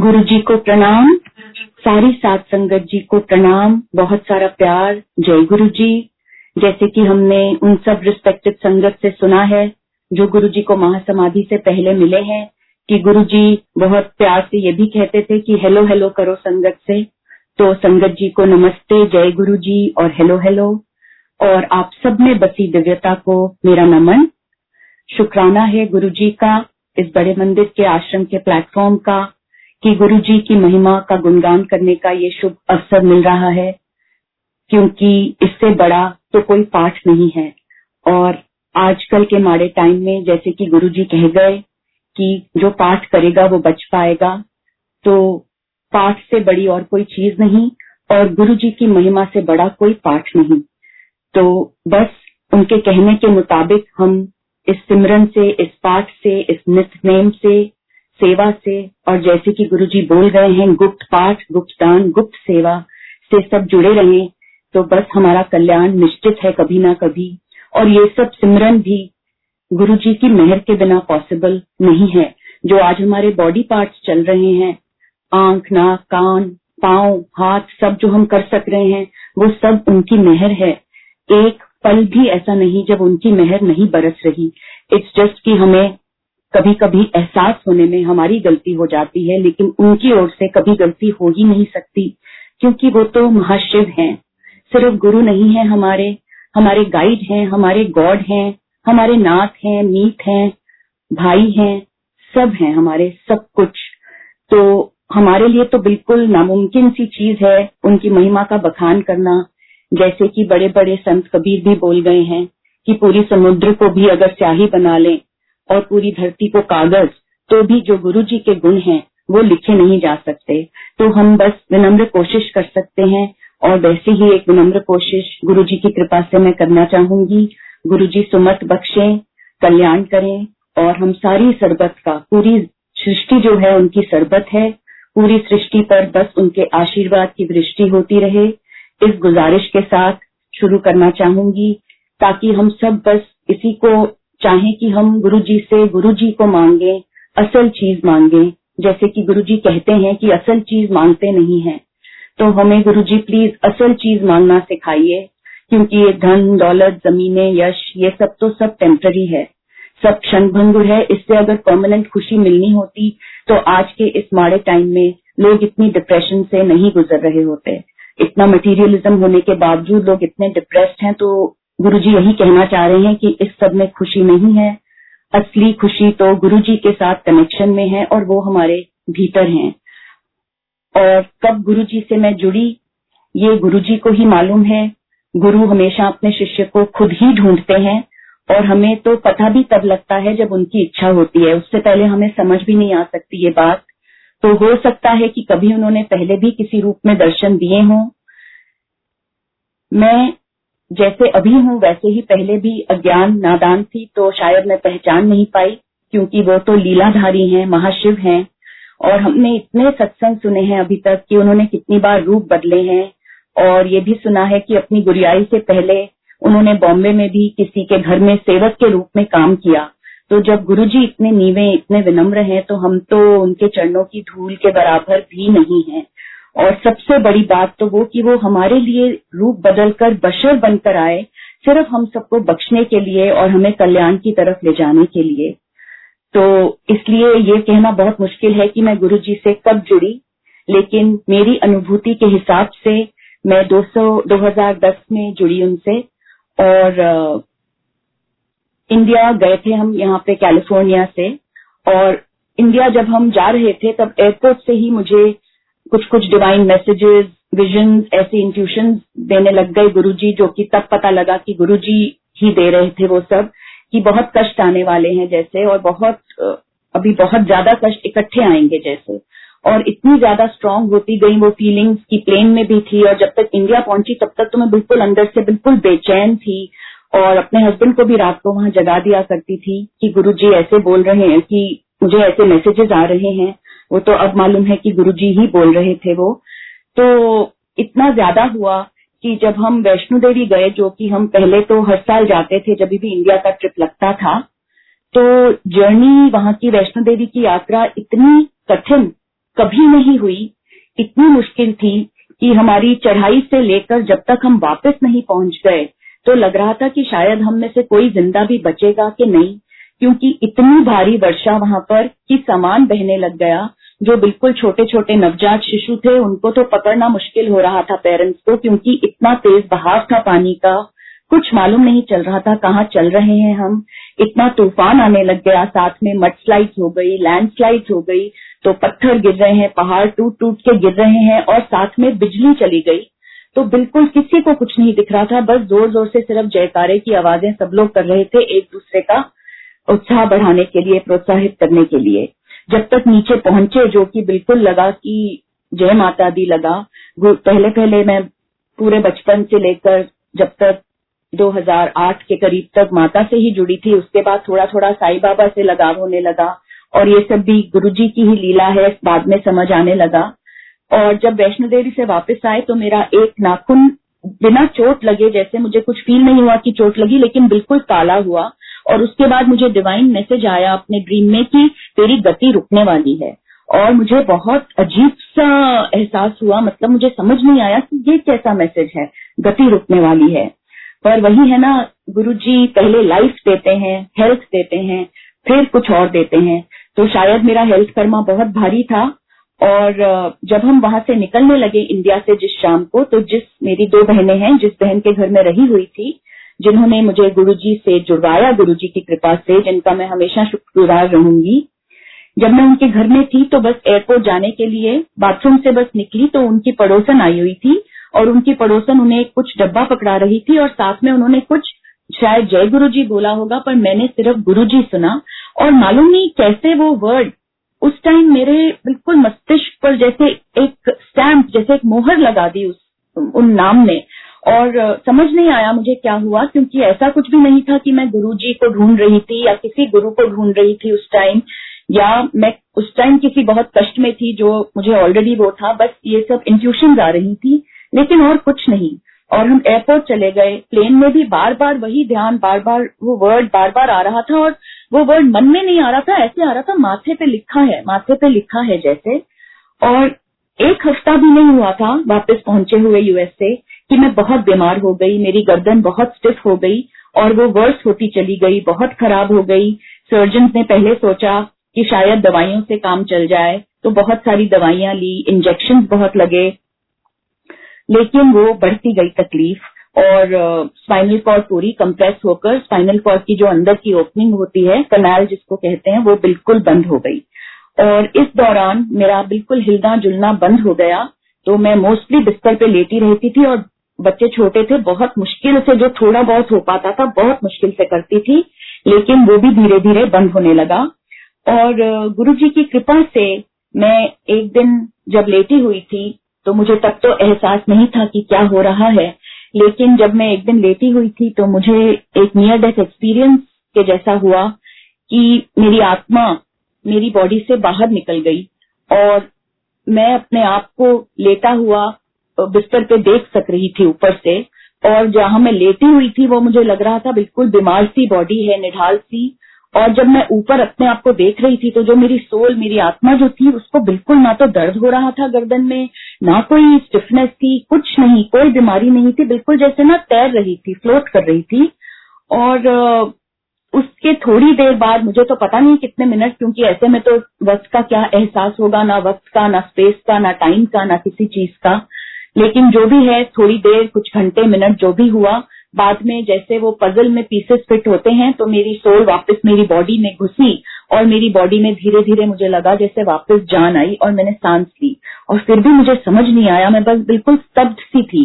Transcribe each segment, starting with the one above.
गुरु जी को प्रणाम। सारी सात संगत जी को प्रणाम। बहुत सारा प्यार। जय गुरु जी जैसे कि हमने उन सब रिस्पेक्टेड संगत से सुना है, जो गुरु जी को महासमाधि से पहले मिले हैं, कि गुरु जी बहुत प्यार से ये भी कहते थे कि हेलो हेलो करो संगत से। तो संगत जी को नमस्ते, जय गुरु जी और हेलो हेलो। और आप सब में बसी दिव्यता को मेरा नमन। शुक्राना है गुरु जी का इस बड़े मंदिर के आश्रम के प्लेटफॉर्म का। कि गुरु जी की महिमा का गुणगान करने का ये शुभ अवसर मिल रहा है, क्योंकि इससे बड़ा तो कोई पाठ नहीं है। और आजकल के माड़े टाइम में जैसे कि गुरु जी कह गए कि जो पाठ करेगा वो बच पाएगा तो पाठ से बड़ी और कोई चीज़ नहीं और गुरु जी की महिमा से बड़ा कोई पाठ नहीं। तो बस उनके कहने के मुताबिक हम इस सिमरन से, इस पाठ से, इस नित नेम से सेवा से, और जैसे कि गुरु जी बोल गए हैं, गुप्त पाठ, गुप्त दान, गुप्त सेवा से सब जुड़े रहे तो बस हमारा कल्याण निश्चित है कभी ना कभी। और ये सब सिमरन भी गुरु जी की मेहर के बिना पॉसिबल नहीं है। जो आज हमारे बॉडी पार्ट्स चल रहे हैं, आँख, नाक, कान, पाँव, हाथ, सब जो हम कर सक रहे हैं, वो सब उनकी मेहर है। एक पल भी ऐसा नहीं जब उनकी मेहर नहीं बरस रही। इट्स जस्ट कि हमें कभी कभी एहसास होने में हमारी गलती हो जाती है, लेकिन उनकी ओर से कभी गलती हो ही नहीं सकती, क्योंकि वो तो महाशिव हैं। सिर्फ़ गुरु नहीं है हमारे हमारे गाइड हैं, हमारे गॉड हैं, हमारे नाथ हैं मीत हैं, भाई हैं, सब हैं हमारे, सब कुछ। तो हमारे लिए तो बिल्कुल नामुमकिन सी चीज़ है उनकी महिमा का बखान करना, जैसे कि बड़े बड़े संत कबीर भी बोल गए हैं कि पूरी समुद्र को भी अगर स्याही बना लें और पूरी धरती को कागज़ तो भी जो गुरु जी के गुण हैं, वो लिखे नहीं जा सकते। तो हम बस विनम्र कोशिश कर सकते हैं, और वैसे ही एक विनम्र कोशिश गुरु जी की कृपा से मैं करना चाहूँगी। गुरु जी सुमत बख्शे, कल्याण करें, और हम सारी सरबत का, पूरी सृष्टि जो है उनकी सरबत है। पूरी सृष्टि पर बस उनके आशीर्वाद की दृष्टि होती रहे। इस गुजारिश के साथ शुरू करना चाहूँगी, ताकि हम सब बस इसी को चाहे कि हम गुरु जी से गुरु जी को मांगे, असल चीज़ मांगे। जैसे कि गुरु जी कहते हैं कि असल चीज़ मांगते नहीं है। तो हमें गुरु जी प्लीज़ असल चीज़ मांगना सिखाइए, क्योंकि ये धन, दौलत, जमीने, यश, ये सब तो सब टेम्पररी है। सब क्षण भंगुर है। इससे अगर परमानेंट खुशी मिलनी होती तो आज के इस माड़े टाइम में लोग इतनी डिप्रेशन से नहीं गुजर रहे होते। इतना मटेरियलिज्म होने के बावजूद लोग इतने डिप्रेस्ड हैं तो गुरु जी यही कहना चाह रहे हैं कि इस सब में खुशी नहीं है। असली खुशी तो गुरु जी के साथ कनेक्शन में है और वो हमारे भीतर हैं। और कब गुरु जी से मैं जुड़ी, ये गुरु जी को ही मालूम है। गुरु हमेशा अपने शिष्य को खुद ही ढूंढते हैं और हमें तो पता भी तब लगता है जब उनकी इच्छा होती है। उससे पहले हमें समझ भी नहीं आ सकती ये बात। तो हो सकता है कि कभी उन्होंने पहले भी किसी रूप में दर्शन दिए हों। मैं जैसे अभी हूँ, वैसे ही पहले भी अज्ञान नादान थी तो शायद मैं पहचान नहीं पाई, क्योंकि वो तो लीलाधारी हैं, महाशिव हैं, और हमने इतने सत्संग सुने हैं अभी तक कि उन्होंने कितनी बार रूप बदले हैं, और ये भी सुना है कि अपनी गुरियाई से पहले उन्होंने बॉम्बे में भी किसी के घर में सेवक के रूप में काम किया। तो जब गुरुजी इतने नीवे, इतने विनम्र हैं तो हम तो उनके चरणों की धूल के बराबर भी नहीं हैं। और सबसे बड़ी बात तो वो कि वो हमारे लिए रूप बदलकर बशर बनकर आए, सिर्फ़ हम सबको बख्शने के लिए और हमें कल्याण की तरफ़ ले जाने के लिए। तो इसलिए ये कहना बहुत मुश्किल है कि मैं गुरु जी से कब जुड़ी, लेकिन मेरी अनुभूति के हिसाब से मैं 200 2010 में जुड़ी उनसे और इंडिया गए थे हम यहाँ पे कैलिफ़ोर्निया से और इंडिया जब हम जा रहे थे तब एयरपोर्ट से ही मुझे कुछ कुछ डिवाइन मैसेजेस विजन ऐसे इंट्यूशन देने लग गए गुरु जी जो कि तब पता लगा कि गुरु जी ही दे रहे थे वो सब, कि बहुत कष्ट आने वाले हैं जैसे, और बहुत अभी बहुत ज़्यादा कष्ट इकट्ठे आएँगे जैसे। और इतनी ज़्यादा स्ट्रांग होती गई वो फीलिंग्स की प्लेन में भी थी, और जब तक इंडिया पहुँची, तब तक तो मैं बिल्कुल अंदर से बिल्कुल बेचैन थी, और अपने हस्बैंड को भी रात को वहाँ जगा दिया करती थी कि गुरु जी ऐसे बोल रहे हैं कि मुझे ऐसे मैसेजेस आ रहे हैं। वो तो अब मालूम है कि गुरुजी ही बोल रहे थे वो। तो इतना ज़्यादा हुआ कि जब हम वैष्णो देवी गए, जो कि हम पहले तो हर साल जाते थे जब भी इंडिया का ट्रिप लगता था तो जर्नी वहाँ की वैष्णो देवी की यात्रा इतनी कठिन कभी नहीं हुई, इतनी मुश्किल थी कि हमारी चढ़ाई से लेकर जब तक हम वापस नहीं पहुँच गए तो लग रहा था कि शायद हम में से कोई ज़िंदा भी बचेगा कि नहीं, क्योंकि इतनी भारी वर्षा वहाँ पर कि सामान बहने लग गया जो बिल्कुल छोटे छोटे नवजात शिशु थे, उनको तो पकड़ना मुश्किल हो रहा था पेरेंट्स को, क्योंकि इतना तेज बहाव था पानी का। कुछ मालूम नहीं चल रहा था कहाँ चल रहे हैं हम। इतना तूफ़ान आने लग गया, साथ में मड स्लाइड हो गई लैंड स्लाइड हो गई तो पत्थर गिर रहे हैं, पहाड़ टूट टूट के गिर रहे हैं, और साथ में बिजली चली गई। तो बिल्कुल किसी को कुछ नहीं दिख रहा था, बस ज़ोर ज़ोर से सिर्फ़ जयकारे की आवाज़ें सब लोग कर रहे थे एक दूसरे का उत्साह बढ़ाने के लिए, प्रोत्साहित करने के लिए। जब तक नीचे पहुँचे, जो कि बिल्कुल लगा कि जय माता दी लगा। पहले पहले मैं पूरे बचपन से लेकर जब तक 2008 के करीब तक माता से ही जुड़ी थी, उसके बाद थोड़ा थोड़ा साई बाबा से लगाव होने लगा और ये सब भी गुरु जी की ही लीला है, बाद में समझ आने लगा। और जब वैष्णो देवी से वापस आए तो मेरा एक नाखून बिना चोट लगे, जैसे मुझे कुछ फील नहीं हुआ कि चोट लगी, लेकिन बिल्कुल काला हुआ। और उसके बाद मुझे डिवाइन मैसेज आया अपने ड्रीम में कि तेरी गति रुकने वाली है। और मुझे बहुत अजीब सा एहसास हुआ मतलब मुझे समझ नहीं आया कि ये कैसा मैसेज है, गति रुकने वाली है। पर वही है ना गुरु जी पहले लाइफ देते हैं हेल्थ देते हैं, फिर कुछ और देते हैं। तो शायद मेरा हेल्थ कर्मा बहुत भारी था, और जब हम वहाँ से निकलने लगे इंडिया से जिस शाम को तो जिस, मेरी दो बहनें हैं, जिस बहन के घर में रही हुई थी जिन्होंने मुझे गुरुजी से जुड़वाया, गुरुजी की कृपा से, जिनका मैं हमेशा शुक्रगुजार रहूँगी। जब मैं उनके घर में थी तो बस एयरपोर्ट जाने के लिए बाथरूम से बस निकली तो उनकी पड़ोसन आई हुई थी और उनकी पड़ोसन उन्हें कुछ डब्बा पकड़ा रही थी और साथ में उन्होंने कुछ, शायद जय गुरु जी बोला होगा, पर मैंने सिर्फ़ गुरु जी सुना और मालूम नहीं कैसे वो वर्ड उस टाइम मेरे बिल्कुल मस्तिष्क पर जैसे एक स्टैंप जैसे एक मोहर लगा दी उस, उन नाम ने और समझ नहीं आया मुझे क्या हुआ, क्योंकि ऐसा कुछ भी नहीं था कि मैं गुरु जी को ढूंढ रही थी या किसी गुरु को ढूंढ रही थी उस टाइम या मैं उस टाइम किसी बहुत कष्ट में थी जो मुझे ऑलरेडी वो था, बस ये सब इंट्यूशन आ रही थी, लेकिन और कुछ नहीं। और हम एयरपोर्ट चले गए प्लेन में भी बार बार वही ध्यान बार बार वो वर्ड बार बार आ रहा था और वो वर्ड मन में नहीं आ रहा था, ऐसे आ रहा था माथे पे लिखा है, माथे पे लिखा है जैसे। और एक हफ़्ता भी नहीं हुआ था वापस पहुँचे हुए यूएस से कि मैं बहुत बीमार हो गई, मेरी गर्दन बहुत स्टिफ हो गई और वो वर्स होती चली गई, बहुत खराब हो गई। सर्जन ने पहले सोचा कि शायद दवाइयों से काम चल जाए तो बहुत सारी दवाइयाँ ली इंजेक्शन बहुत लगे। लेकिन वो बढ़ती गई तकलीफ़ और स्पाइनल कॉर्ड पूरी कंप्रेस होकर स्पाइनल कॉर्ड की जो अंदर की ओपनिंग होती है कनाल जिसको कहते हैं, वो बिल्कुल बंद हो गई। और इस दौरान मेरा बिल्कुल हिलना जुलना बंद हो गया तो मैं मोस्टली बिस्तर पे लेटी रहती थी और बच्चे छोटे थे, बहुत मुश्किल से जो थोड़ा बहुत हो पाता था, बहुत मुश्किल से करती थी, लेकिन वो भी धीरे धीरे बंद होने लगा। और गुरु जी की कृपा से मैं एक दिन जब लेटी हुई थी तो मुझे तब तो एहसास नहीं था कि क्या हो रहा है, लेकिन जब मैं एक दिन लेटी हुई थी तो मुझे एक नियर डेथ एक्सपीरियंस के जैसा हुआ कि मेरी आत्मा मेरी बॉडी से बाहर निकल गई और मैं अपने आप को लेटा हुआ बिस्तर पे देख सक रही थी ऊपर से। और जहाँ मैं लेटी हुई थी, वो मुझे लग रहा था बिल्कुल बीमार सी बॉडी है, निढाल सी। और जब मैं ऊपर अपने आप को देख रही थी तो जो मेरी सोल मेरी आत्मा जो थी, उसको बिल्कुल ना तो दर्द हो रहा था गर्दन में, ना कोई स्टिफनेस थी, कुछ नहीं, कोई बीमारी नहीं थी, बिल्कुल जैसे ना तैर रही थी फ्लोट कर रही थी। और उसके थोड़ी देर बाद मुझे तो पता नहीं कितने मिनट क्योंकि ऐसे में तो वक्त का क्या एहसास होगा, ना वक्त का, ना स्पेस का, ना टाइम का, ना किसी चीज़ का। लेकिन जो भी है, थोड़ी देर, कुछ घंटे, मिनट जो भी हुआ, बाद में जैसे वो पजल में पीसेस फिट होते हैं तो मेरी सोल वापस मेरी बॉडी में घुसी और मेरी बॉडी में धीरे धीरे मुझे लगा जैसे वापस जान आई और मैंने सांस ली। और फिर भी मुझे समझ नहीं आया, मैं बस बिल्कुल स्तब्ध सी थी।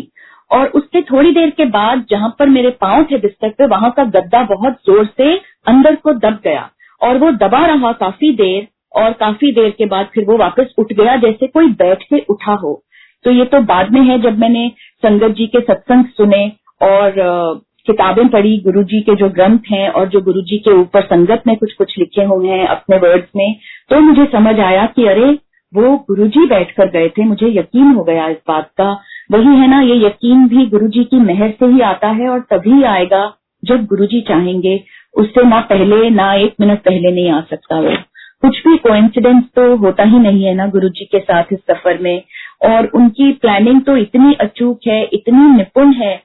और उसके थोड़ी देर के बाद जहाँ पर मेरे पाँव थे बिस्तर पे, वहाँ का गद्दा बहुत ज़ोर से अंदर को दब गया और वो दबा रहा काफ़ी देर और काफ़ी देर के बाद फिर वो वापस उठ गया, जैसे कोई बैठ के उठा हो। तो ये तो बाद में है जब मैंने संगत जी के सत्संग सुने और किताबें पढ़ी गुरु जी के जो ग्रंथ हैं और जो गुरु जी के ऊपर संगत में कुछ कुछ लिखे हुए हैं अपने वर्ड्स में तो मुझे समझ आया कि अरे, वो गुरु जी बैठ कर गए थे, मुझे यकीन हो गया इस बात का। वही है ना, ये यकीन भी गुरु जी की मेहर से ही आता है और तभी आएगा जब गुरु जी चाहेंगे। उससे ना पहले, ना एक मिनट पहले नहीं आ सकता वो। कुछ भी कोइंसिडेंस तो होता ही नहीं है ना गुरु जी के साथ इस सफ़र में। और उनकी प्लानिंग तो इतनी अचूक है, इतनी निपुण है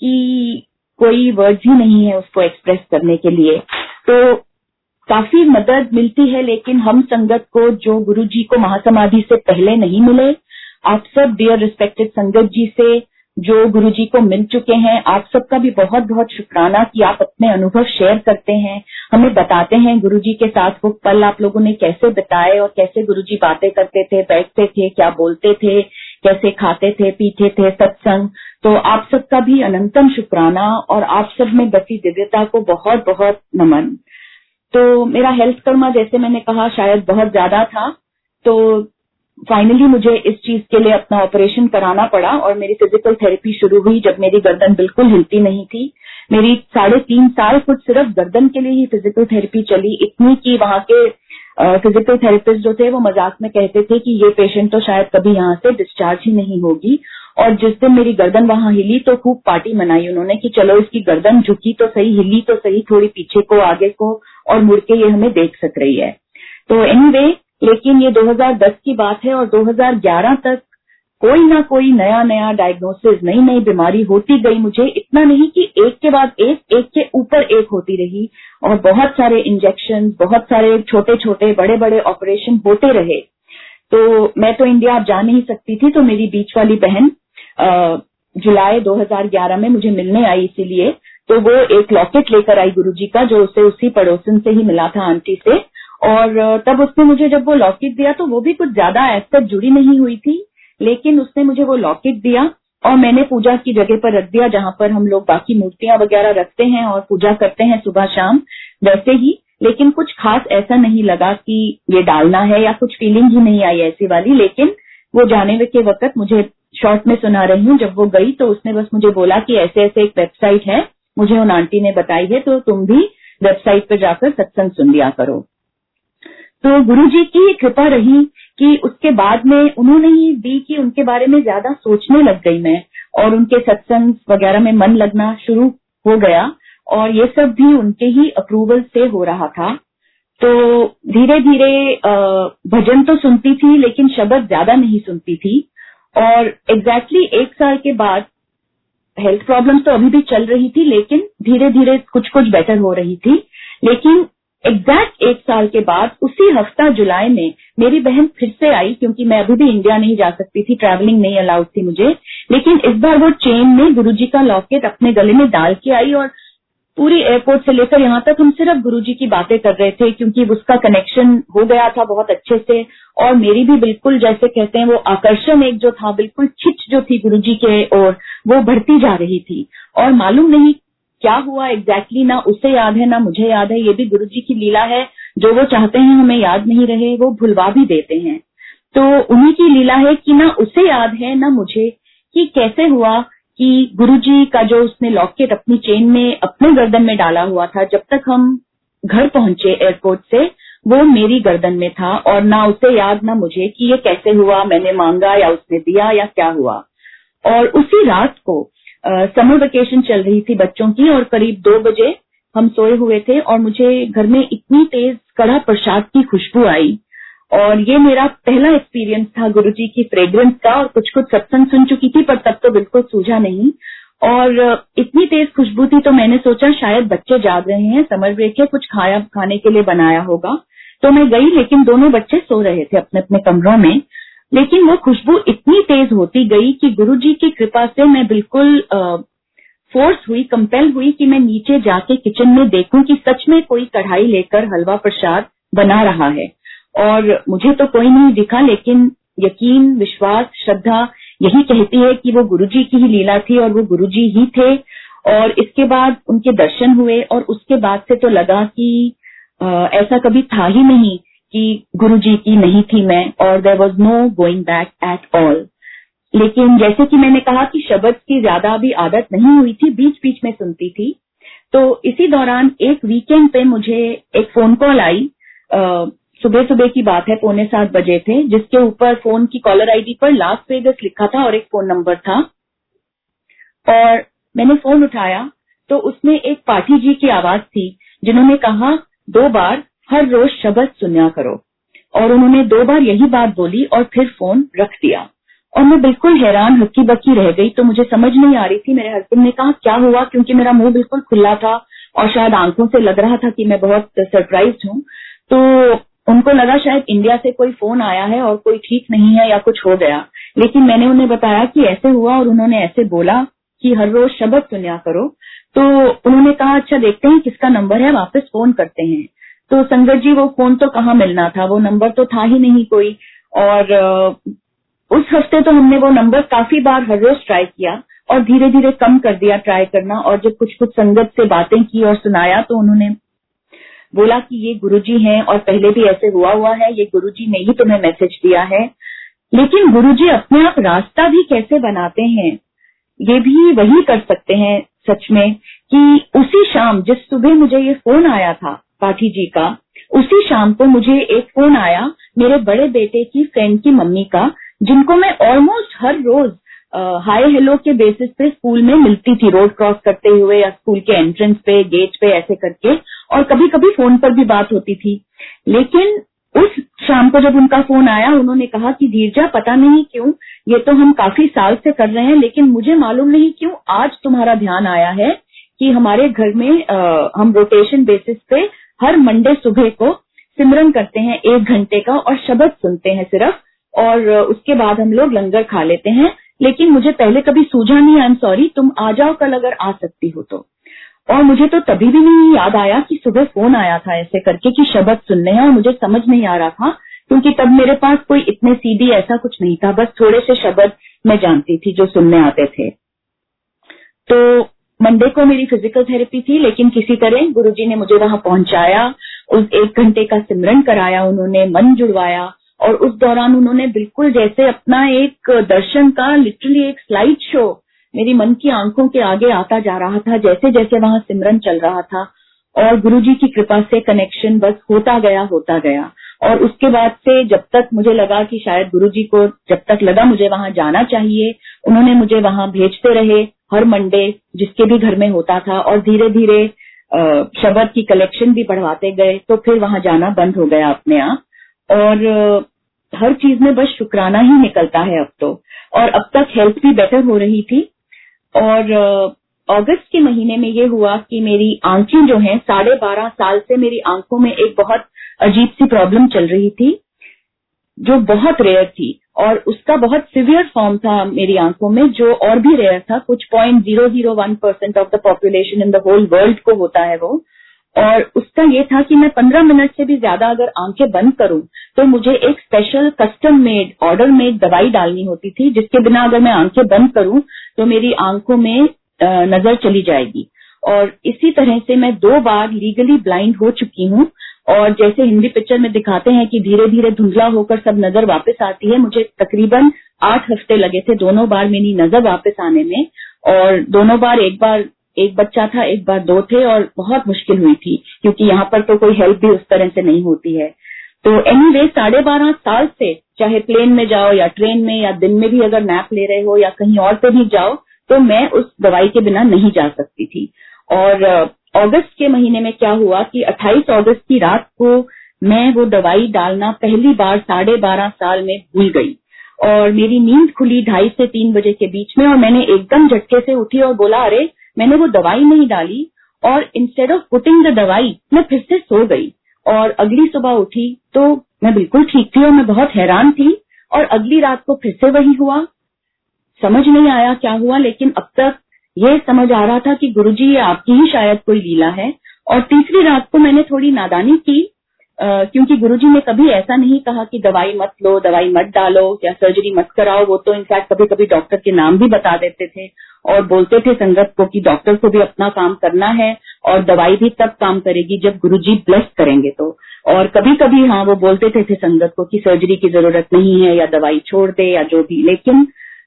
कि कोई वर्ड ही नहीं है उसको एक्सप्रेस करने के लिए। तो काफ़ी मदद मिलती है, लेकिन हम संगत को, जो गुरु जी को महासमाधि से पहले नहीं मिले, आप सब डियर रिस्पेक्टेड संगत जी से जो गुरु जी को मिल चुके हैं, आप सबका भी बहुत बहुत शुक्राना कि आप अपने अनुभव शेयर करते हैं। हमें बताते हैं गुरु जी के साथ वो पल आप लोगों ने कैसे बिताए और कैसे गुरु जी बातें करते थे, बैठते थे, क्या बोलते थे, कैसे खाते थे, पीते थे, सत्संग। तो आप सबका भी अनंतम शुक्राना और आप सब में बसी दिव्यता को बहुत बहुत नमन। तो मेरा हेल्थ कर्मा जैसे मैंने कहा, शायद बहुत ज़्यादा था। तो फाइनली मुझे इस चीज़ के लिए अपना ऑपरेशन कराना पड़ा और मेरी फ़िज़िकल थेरेपी शुरू हुई जब मेरी गर्दन बिल्कुल हिलती नहीं थी। मेरी साढ़े तीन साल कुछ सिर्फ़ गर्दन के लिए ही फ़िज़िकल थेरेपी चली। इतनी कि वहाँ के फ़िज़िकल थेरेपिस्ट जो थे वो मज़ाक में कहते थे कि ये पेशेंट तो शायद कभी यहाँ से डिस्चार्ज ही नहीं होगी। और जिस दिन मेरी गर्दन वहाँ हिली तो खूब पार्टी मनाई उन्होंने कि चलो इसकी गर्दन झुकी तो सही हिली तो सही थोड़ी पीछे को आगे को और मुड़ के ये हमें देख सक रही है। तो एनी anyway, लेकिन ये 2010 की बात है और 2011 तक कोई ना कोई नया नया डायग्नोसिस नई नई बीमारी होती गई। मुझे इतना नहीं कि एक के बाद एक एक के ऊपर एक होती रही और बहुत सारे इंजेक्शन बहुत सारे छोटे छोटे बड़े बड़े ऑपरेशन होते रहे। तो मैं तो इंडिया आप जा नहीं सकती थी तो मेरी बीच वाली बहन जुलाई 2011 में मुझे मिलने आई इसीलिए। तो वो एक लॉकेट लेकर आई गुरुजी का, जो उसे उसी पड़ोसन से ही मिला था, आंटी से। और तब उसने मुझे जब वो लॉकेट दिया तो वो भी कुछ ज़्यादा ऐसा जुड़ी नहीं हुई थी, लेकिन उसने मुझे वो लॉकेट दिया और मैंने पूजा की जगह पर रख दिया जहाँ पर हम लोग बाकी मूर्तियाँ वगैरह रखते हैं और पूजा करते हैं सुबह शाम वैसे ही, लेकिन कुछ खास ऐसा नहीं लगा कि ये डालना है या कुछ फीलिंग ही नहीं आई ऐसी वाली, लेकिन वो जाने के वक्त मुझे शॉर्ट में सुना रही हूँ। जब वो गई तो उसने बस मुझे बोला कि ऐसे ऐसे एक वेबसाइट है, मुझे उन आंटी ने बताई है तो तुम भी वेबसाइट पर जाकर सत्संग सुन लिया करो। तो गुरु जी की कृपा रही कि उसके बाद में उन्होंने ही दी कि उनके बारे में ज़्यादा सोचने लग गई मैं और उनके सत्संग वगैरह में मन लगना शुरू हो गया और ये सब भी उनके ही अप्रूवल से हो रहा था। तो धीरे धीरे भजन तो सुनती थी, लेकिन शब्द ज़्यादा नहीं सुनती थी। और एग्जैक्टली exactly एक साल के बाद हेल्थ प्रॉब्लम तो अभी भी चल रही थी, लेकिन धीरे धीरे कुछ कुछ बेटर हो रही थी। लेकिन एग्जैक्ट एक साल के बाद, उसी हफ़्ता जुलाई में मेरी बहन फिर से आई क्योंकि मैं अभी भी इंडिया नहीं जा सकती थी ट्रैवलिंग नहीं अलाउड थी मुझे। लेकिन इस बार वो चेन में गुरुजी का लॉकेट अपने गले में डाल के आई और पूरी एयरपोर्ट से लेकर यहाँ तक हम सिर्फ़ गुरुजी की बातें कर रहे थे क्योंकि उसका कनेक्शन हो गया था बहुत अच्छे से और मेरी भी बिल्कुल जैसे कहते हैं वो आकर्षण एक जो था, बिल्कुल छिच जो थी गुरुजी के और वो बढ़ती जा रही थी। और मालूम नहीं क्या हुआ एग्जैक्टली exactly, ना उसे याद है ना मुझे याद है ये भी गुरु जी की लीला है जो वो चाहते हैं हमें याद नहीं रहे वो भुलवा भी देते हैं। तो उन्हीं की लीला है कि ना उसे याद है ना मुझे कि कैसे हुआ कि गुरु जी का जो उसने लॉकेट अपनी चेन में अपने गर्दन में डाला हुआ था जब तक हम घर पहुँचे एयरपोर्ट से वो मेरी गर्दन में था और ना उसे याद ना मुझे कि ये कैसे हुआ मैंने मांगा या उसने दिया या क्या हुआ। और उसी रात को समर वेकेशन चल रही थी बच्चों की और करीब दो बजे हम सोए हुए थे और मुझे घर में इतनी तेज कड़ा प्रसाद की खुशबू आई। और ये मेरा पहला एक्सपीरियंस था गुरु जी की फ्रेग्रेंस का और कुछ कुछ सत्संग सुन चुकी थी, पर तब तो बिल्कुल सूझा नहीं। और इतनी तेज खुशबू थी तो मैंने सोचा शायद बच्चे जाग रहे हैं, समर ब्रेक है कुछ खाया, खाने के लिए बनाया होगा। तो मैं गई, लेकिन दोनों बच्चे सो रहे थे अपने अपने कमरों में। लेकिन वो खुशबू इतनी तेज होती गई कि गुरुजी की कृपा से मैं बिल्कुल फोर्स हुई कंपेल हुई कि मैं नीचे जाके किचन में देखूँ कि सच में कोई कढ़ाई लेकर हलवा प्रसाद बना रहा है। और मुझे तो कोई नहीं दिखा लेकिन यकीन विश्वास श्रद्धा यही कहती है कि वो गुरुजी की ही लीला थी और वो गुरुजी ही थे। और इसके बाद उनके दर्शन हुए और उसके बाद से तो लगा कि आ, ऐसा कभी था ही नहीं कि गुरु जी की नहीं थी मैं, और there was no going back at all लेकिन जैसे कि मैंने कहा कि शब्द की ज़्यादा अभी आदत नहीं हुई थी बीच बीच में सुनती थी तो इसी दौरान एक वीकेंड पे मुझे एक फ़ोन कॉल आई। सुबह सुबह की बात है, पौने सात बजे थे, जिसके ऊपर फ़ोन की कॉलर आईडी पर लास्ट वेगस लिखा था और एक फ़ोन नंबर था। और मैंने फ़ोन उठाया तो उसमें एक पाठी जी की आवाज़ थी, जिन्होंने कहा, दो बार हर रोज शब्द सुना करो। और उन्होंने दो बार यही बात बोली और फिर फ़ोन रख दिया। और मैं बिल्कुल हैरान हक्की बक्की रह गई तो मुझे समझ नहीं आ रही थी मेरे हस्बैंड ने कहा, क्या हुआ? क्योंकि मेरा मुँह बिल्कुल खुला था और शायद आँखों से लग रहा था कि मैं बहुत सरप्राइज़ हूँ। तो उनको लगा शायद इंडिया से कोई फ़ोन आया है और कोई ठीक नहीं है या कुछ हो गया। लेकिन मैंने उन्हें बताया कि ऐसे हुआ और उन्होंने ऐसे बोला कि हर रोज शब्द सुनिया करो। तो उन्होंने कहा अच्छा देखते हैं किसका नंबर है, वापस फ़ोन करते हैं। तो संगत जी, वो फ़ोन तो कहाँ मिलना था? वो नंबर तो था ही नहीं कोई। और उस हफ़्ते तो हमने वो नंबर काफ़ी बार हर रोज ट्राई किया और धीरे धीरे कम कर दिया ट्राई करना। और जब कुछ कुछ संगत से बातें की और सुनाया तो उन्होंने बोला कि ये गुरुजी हैं और पहले भी ऐसे हुआ हुआ है, ये गुरुजी ने ही तुम्हें मैसेज दिया है। लेकिन गुरुजी अपने आप रास्ता भी कैसे बनाते हैं, ये भी वही कर सकते हैं सच में कि उसी शाम जिस सुबह मुझे ये फ़ोन आया था पाठी जी का। उसी शाम को मुझे एक फ़ोन आया मेरे बड़े बेटे की फ्रेंड की मम्मी का जिनको मैं ऑलमोस्ट हर रोज हाई हेलो के बेसिस पे स्कूल में मिलती थी रोड क्रॉस करते हुए या स्कूल के एंट्रेंस पे गेट पे ऐसे करके और कभी कभी फ़ोन पर भी बात होती थी। लेकिन उस शाम को जब उनका फ़ोन आया उन्होंने कहा कि धीरजा पता नहीं क्यों ये तो हम काफ़ी साल से कर रहे हैं लेकिन मुझे मालूम नहीं क्यों आज तुम्हारा ध्यान आया है कि हमारे घर में आ, हम रोटेशन बेसिस पे हर मंडे सुबह को सिमरन करते हैं एक घंटे का और शब्द सुनते हैं सिर्फ़, और उसके बाद हम लोग लंगर खा लेते हैं। लेकिन मुझे पहले कभी सूझा नहीं आई एम सॉरी तुम आ जाओ कल अगर आ सकती हो तो। और मुझे तो तभी भी नहीं याद आया कि सुबह फ़ोन आया था ऐसे करके कि शब्द सुनने हैं, और मुझे समझ नहीं आ रहा था, क्योंकि तब मेरे पास कोई इतने सीधी ऐसा कुछ नहीं था, बस थोड़े से शब्द मैं जानती थी जो सुनने आते थे। तो मंडे को मेरी फ़िज़िकल थेरेपी थी, लेकिन किसी तरह गुरुजी ने मुझे वहाँ पहुँचाया। उस एक घंटे का सिमरन कराया, उन्होंने मन जुड़वाया और उस दौरान उन्होंने बिल्कुल जैसे अपना एक दर्शन का लिटरली एक स्लाइड शो मेरी मन की आँखों के आगे आता जा रहा था, जैसे जैसे वहाँ सिमरन चल रहा था। और गुरु जी की कृपा से कनेक्शन बस होता गया होता गया। और उसके बाद से जब तक मुझे लगा कि शायद गुरु जी को जब तक लगा मुझे वहाँ जाना चाहिए, उन्होंने मुझे वहाँ भेजते रहे हर मंडे, जिसके भी घर में होता था, और धीरे धीरे शब्द की कलेक्शन भी बढ़वाते गए तो फिर वहाँ जाना बंद हो गया अपने आप। और हर चीज़ में बस शुक्राना ही निकलता है अब तो। और अब तक हेल्थ भी बेटर हो रही थी। और अगस्त के महीने में ये हुआ कि मेरी आँखें जो हैं, साढ़े बारह साल से मेरी आँखों में एक बहुत अजीब सी प्रॉब्लम चल रही थी, जो बहुत रेयर थी और उसका बहुत सिवियर फॉर्म था मेरी आँखों में, जो और भी रेयर था। कुछ point zero zero one percent of the population in the whole world को होता है वो। और उसका ये था कि मैं पंद्रह मिनट से भी ज़्यादा अगर आँखें बंद करूँ तो मुझे एक special custom made order made दवाई डालनी होती थी, जिसके बिना अगर मैं आँखें बंद करूँ तो मेरी आँखों में नज़र चली जाएगी। और इसी तरह से मैं दो बार लीगली ब्लाइंड हो चुकी हूँ और जैसे हिंदी पिक्चर में दिखाते हैं कि धीरे धीरे धुंधला होकर सब नज़र वापस आती है, मुझे तकरीबन आठ हफ़्ते लगे थे दोनों बार मेरी नज़र वापस आने में और दोनों बार एक बार, एक बच्चा था, एक बार दो थे और बहुत मुश्किल हुई थी, क्योंकि यहाँ पर तो कोई हेल्प भी उस तरह से नहीं होती है। तो एनी वे साढ़े बारह साल से, चाहे प्लेन में जाओ या ट्रेन में या दिन में भी अगर नैप ले रहे हो या कहीं और पे भी जाओ तो मैं उस दवाई के बिना नहीं जा सकती थी। और अगस्त के महीने में क्या हुआ कि 28 अगस्त की रात को मैं वो दवाई डालना पहली बार साढ़े बारह साल में भूल गई। और मेरी नींद खुली ढाई से तीन बजे के बीच में और मैंने एकदम झटके से उठी और बोला, अरे, मैंने वो दवाई नहीं डाली। और इंस्टेड ऑफ़ पुटिंग द दवाई, मैं फिर से सो गई। और अगली सुबह उठी तो मैं बिल्कुल ठीक थी और मैं बहुत हैरान थी। और अगली रात को फिर से वही हुआ। समझ नहीं आया क्या हुआ, लेकिन अब तक ये समझ आ रहा था कि गुरुजी ये आपकी ही शायद कोई लीला है। और तीसरी रात को मैंने थोड़ी नादानी की क्योंकि गुरुजी ने कभी ऐसा नहीं कहा कि दवाई मत लो दवाई मत डालो या सर्जरी मत कराओ। वो तो इनफैक्ट कभी कभी डॉक्टर के नाम भी बता देते थे और बोलते थे संगत को कि डॉक्टर को भी अपना काम करना है और दवाई भी तब काम करेगी जब गुरुजी ब्लेस करेंगे तो। और कभी कभी हाँ वो बोलते थे, थे संगत को कि सर्जरी की ज़रूरत नहीं है या दवाई छोड़ दे या जो भी। लेकिन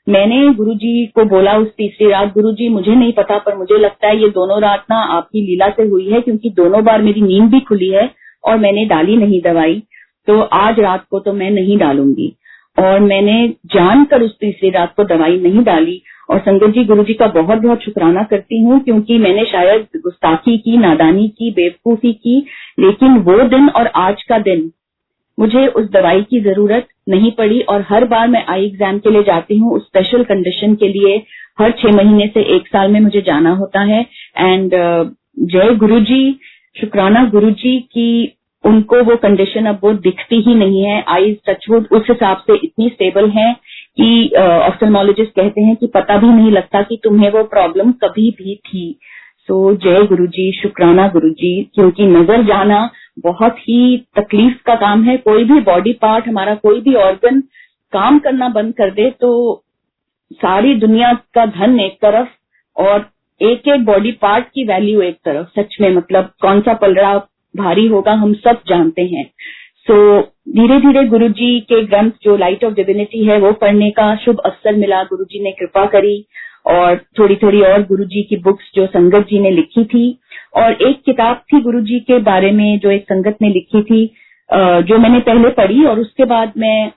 मैंने गुरुजी को बोला उस तीसरी रात, गुरुजी, मुझे नहीं पता, पर मुझे लगता है ये दोनों रात ना आपकी लीला से हुई है, क्योंकि दोनों बार मेरी नींद भी खुली है और मैंने डाली नहीं दवाई तो आज रात को तो मैं नहीं डालूँगी। और मैंने जानकर उस तीसरी रात को दवाई नहीं डाली, और संगत जी गुरु जी का बहुत बहुत शुक्राना करती हूँ, क्योंकि मैंने शायद गुस्ताखी की, नादानी की, बेवकूफ़ी की, लेकिन वो दिन और आज का दिन मुझे उस दवाई की ज़रूरत नहीं पड़ी और हर बार मैं आई एग्ज़ाम के लिए जाती हूँ उस स्पेशल कंडीशन के लिए हर छह महीने से एक साल में मुझे जाना होता है। एंड uh, जय गुरु जी शुक्राना गुरु जी की उनको वो कंडीशन अब वो दिखती ही नहीं है। आई टचवुड उस हिसाब से इतनी स्टेबल है कि ऑफ्थलमोलॉजिस्ट uh, कहते हैं कि पता भी नहीं लगता कि तुम्हें वो प्रॉब्लम कभी भी थी। सो so, जय गुरु जी शुक्राना गुरु जी क्योंकि नज़र जाना बहुत ही तकलीफ़ का काम है। कोई भी बॉडी पार्ट हमारा कोई भी ऑर्गन काम करना बंद कर दे तो सारी दुनिया का धन एक तरफ़ और एक एक बॉडी पार्ट की वैल्यू एक तरफ़। सच में मतलब कौन सा पलड़ा भारी होगा हम सब जानते हैं। सो so, धीरे धीरे गुरु जी के ग्रंथ जो लाइट ऑफ़ डिविनिटी है वो पढ़ने का शुभ अवसर मिला। गुरु जी ने कृपा करी। और थोड़ी थोड़ी और गुरु जी की बुक्स जो संगत जी ने लिखी थी। और एक किताब थी गुरु जी के बारे में जो एक संगत ने लिखी थी जो मैंने पहले पढ़ी और उसके बाद मैं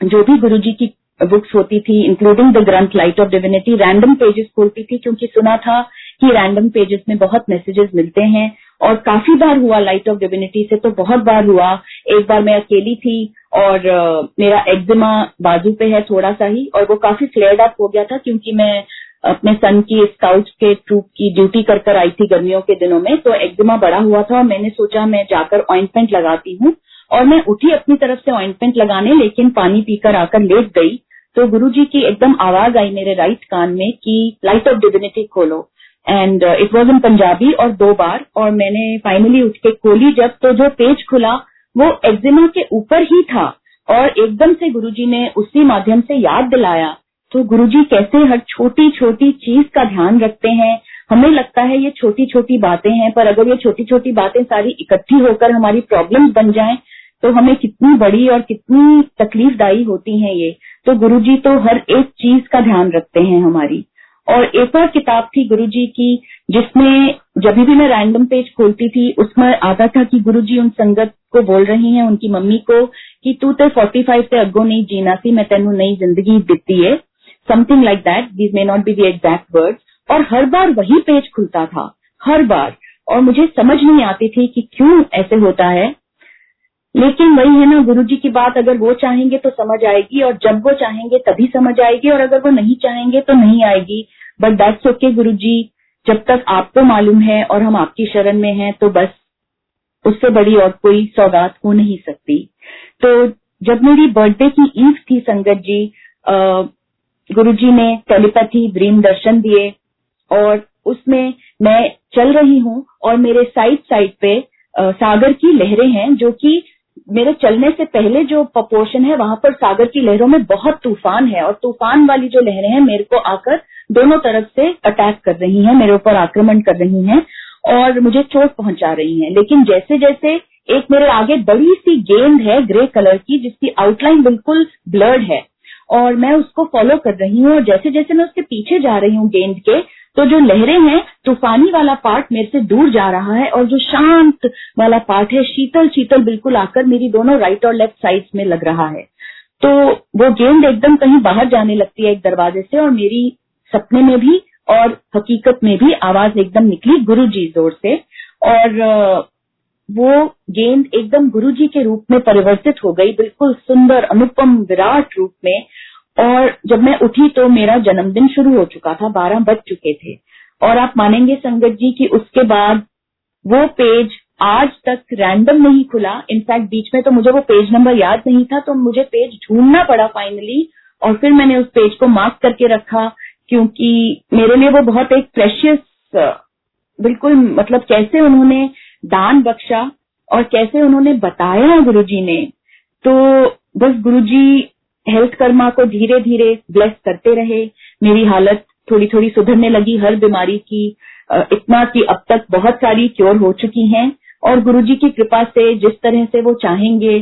जो भी गुरु जी की बुक्स होती थी इंक्लूडिंग द ग्रंथ light of divinity random pages खोलती थी, क्योंकि सुना था कि रैंडम पेजेस में बहुत मैसेजेस मिलते हैं। और काफ़ी बार हुआ लाइट ऑफ़ डिविनिटी से तो बहुत बार हुआ। एक बार मैं अकेली थी और uh, मेरा एक्जिमा बाजू पे है थोड़ा सा ही और वो काफ़ी फ्लेयर्ड अप हो गया था क्योंकि मैं अपने सन की स्काउट के ट्रूप की ड्यूटी कर कर आई थी गर्मियों के दिनों में तो एक्जिमा बड़ा हुआ था और मैंने सोचा मैं जाकर ऑइंटमेंट लगाती हूँ और मैं उठी अपनी तरफ़ से ऑइंटमेंट लगाने लेकिन पानी पीकर आकर लेट गई। तो गुरु जी की एकदम आवाज़ आई मेरे राइट कान में कि लाइट ऑफ़ डिविनिटी खोलो। And it was in Punjabi और दो बार और मैंने फाइनली उठ के खोली जब तो जो पेज खुला, वो एक्जिमा के ऊपर ही था और एकदम से गुरुजी ने उसी माध्यम से याद दिलाया। तो गुरुजी कैसे हर छोटी छोटी चीज़ का ध्यान रखते हैं? हमें लगता है ये छोटी छोटी बातें हैं, पर अगर ये छोटी छोटी बातें सारी इकट्ठी होकर हमारी प्रॉब्लम्स बन जाएँ तो हमें कितनी बड़ी और कितनी तकलीफदायी होती हैं ये। तो गुरुजी तो हर एक चीज़ का ध्यान रखते हैं हमारी। और एक और किताब थी गुरुजी की, जिसमें जब भी मैं रैंडम पेज खोलती थी, उसमें आता था कि गुरुजी उन संगत को बोल रही हैं, उनकी मम्मी को, कि तू तो 45 से अगो नहीं जीना सी, मैं तेन नई ज़िंदगी दी है। Something like that these may not be the exact words और हर बार वही पेज खुलता था, हर बार। और मुझे समझ नहीं आती थी कि क्यों ऐसे होता है। लेकिन वही है ना गुरु जी की बात अगर वो चाहेंगे तो समझ आएगी और जब वो चाहेंगे तभी समझ आएगी और अगर वो नहीं चाहेंगे तो नहीं आएगी। बट दैट्स ओके गुरु जी जब तक आपको मालूम है और हम आपकी शरण में हैं तो बस उससे बड़ी और कोई सौगात हो नहीं सकती। तो जब मेरी बर्थडे की ईव थी संगत जी गुरु जी ने टेलीपैथी ड्रीम दर्शन दिए और उसमें मैं चल रही हूँ और मेरे साइड साइड पे आ, सागर की लहरें हैं जो कि मेरे चलने से पहले जो प्रपोर्शन है, वहाँ पर सागर की लहरों में बहुत तूफ़ान है और तूफ़ान वाली जो लहरें हैं, मेरे को आकर दोनों तरफ़ से अटैक कर रही हैं, मेरे ऊपर आक्रमण कर रही हैं और मुझे चोट पहुँचा रही हैं। लेकिन जैसे जैसे एक मेरे आगे बड़ी सी गेंद है ग्रे कलर की, जिसकी आउटलाइन बिल्कुल ब्लर्ड है और मैं उसको फॉलो कर रही हूँ और जैसे जैसे मैं उसके पीछे जा रही हूँ गेंद के तो जो लहरें हैं, तूफानी वाला पार्ट मेरे से दूर जा रहा है और जो शांत वाला पार्ट है शीतल शीतल बिल्कुल आकर मेरी दोनों राइट और लेफ़्ट साइड में लग रहा है। तो वो गेंद एकदम कहीं बाहर जाने लगती है एक दरवाजे से और मेरी सपने में भी और हकीकत में भी आवाज़ एकदम निकली गुरु जी ज़ोर से और वो गेंद एकदम गुरु जी के रूप में परिवर्तित हो गई, बिल्कुल सुंदर, अनुपम, विराट रूप में और जब मैं उठी तो मेरा जन्मदिन शुरू हो चुका था, बारह बज चुके थे। और आप मानेंगे संगत जी कि उसके बाद वो पेज आज तक रैंडम नहीं खुला। इनफैक्ट बीच में तो मुझे वो पेज नंबर याद नहीं था तो मुझे पेज ढूंढना पड़ा फाइनली और फिर मैंने उस पेज को मार्क करके रखा, क्योंकि मेरे लिए वो बहुत एक प्रेशियस बिल्कुल मतलब कैसे उन्होंने दान बख्शा और कैसे उन्होंने बताया गुरुजी ने तो बस गुरुजी हेल्थ कर्मा को धीरे धीरे ब्लेस करते रहे। मेरी हालत थोड़ी थोड़ी सुधरने लगी। हर बीमारी की इतना कि अब तक बहुत सारी क्योर हो चुकी हैं और गुरुजी की कृपा से जिस तरह से वो चाहेंगे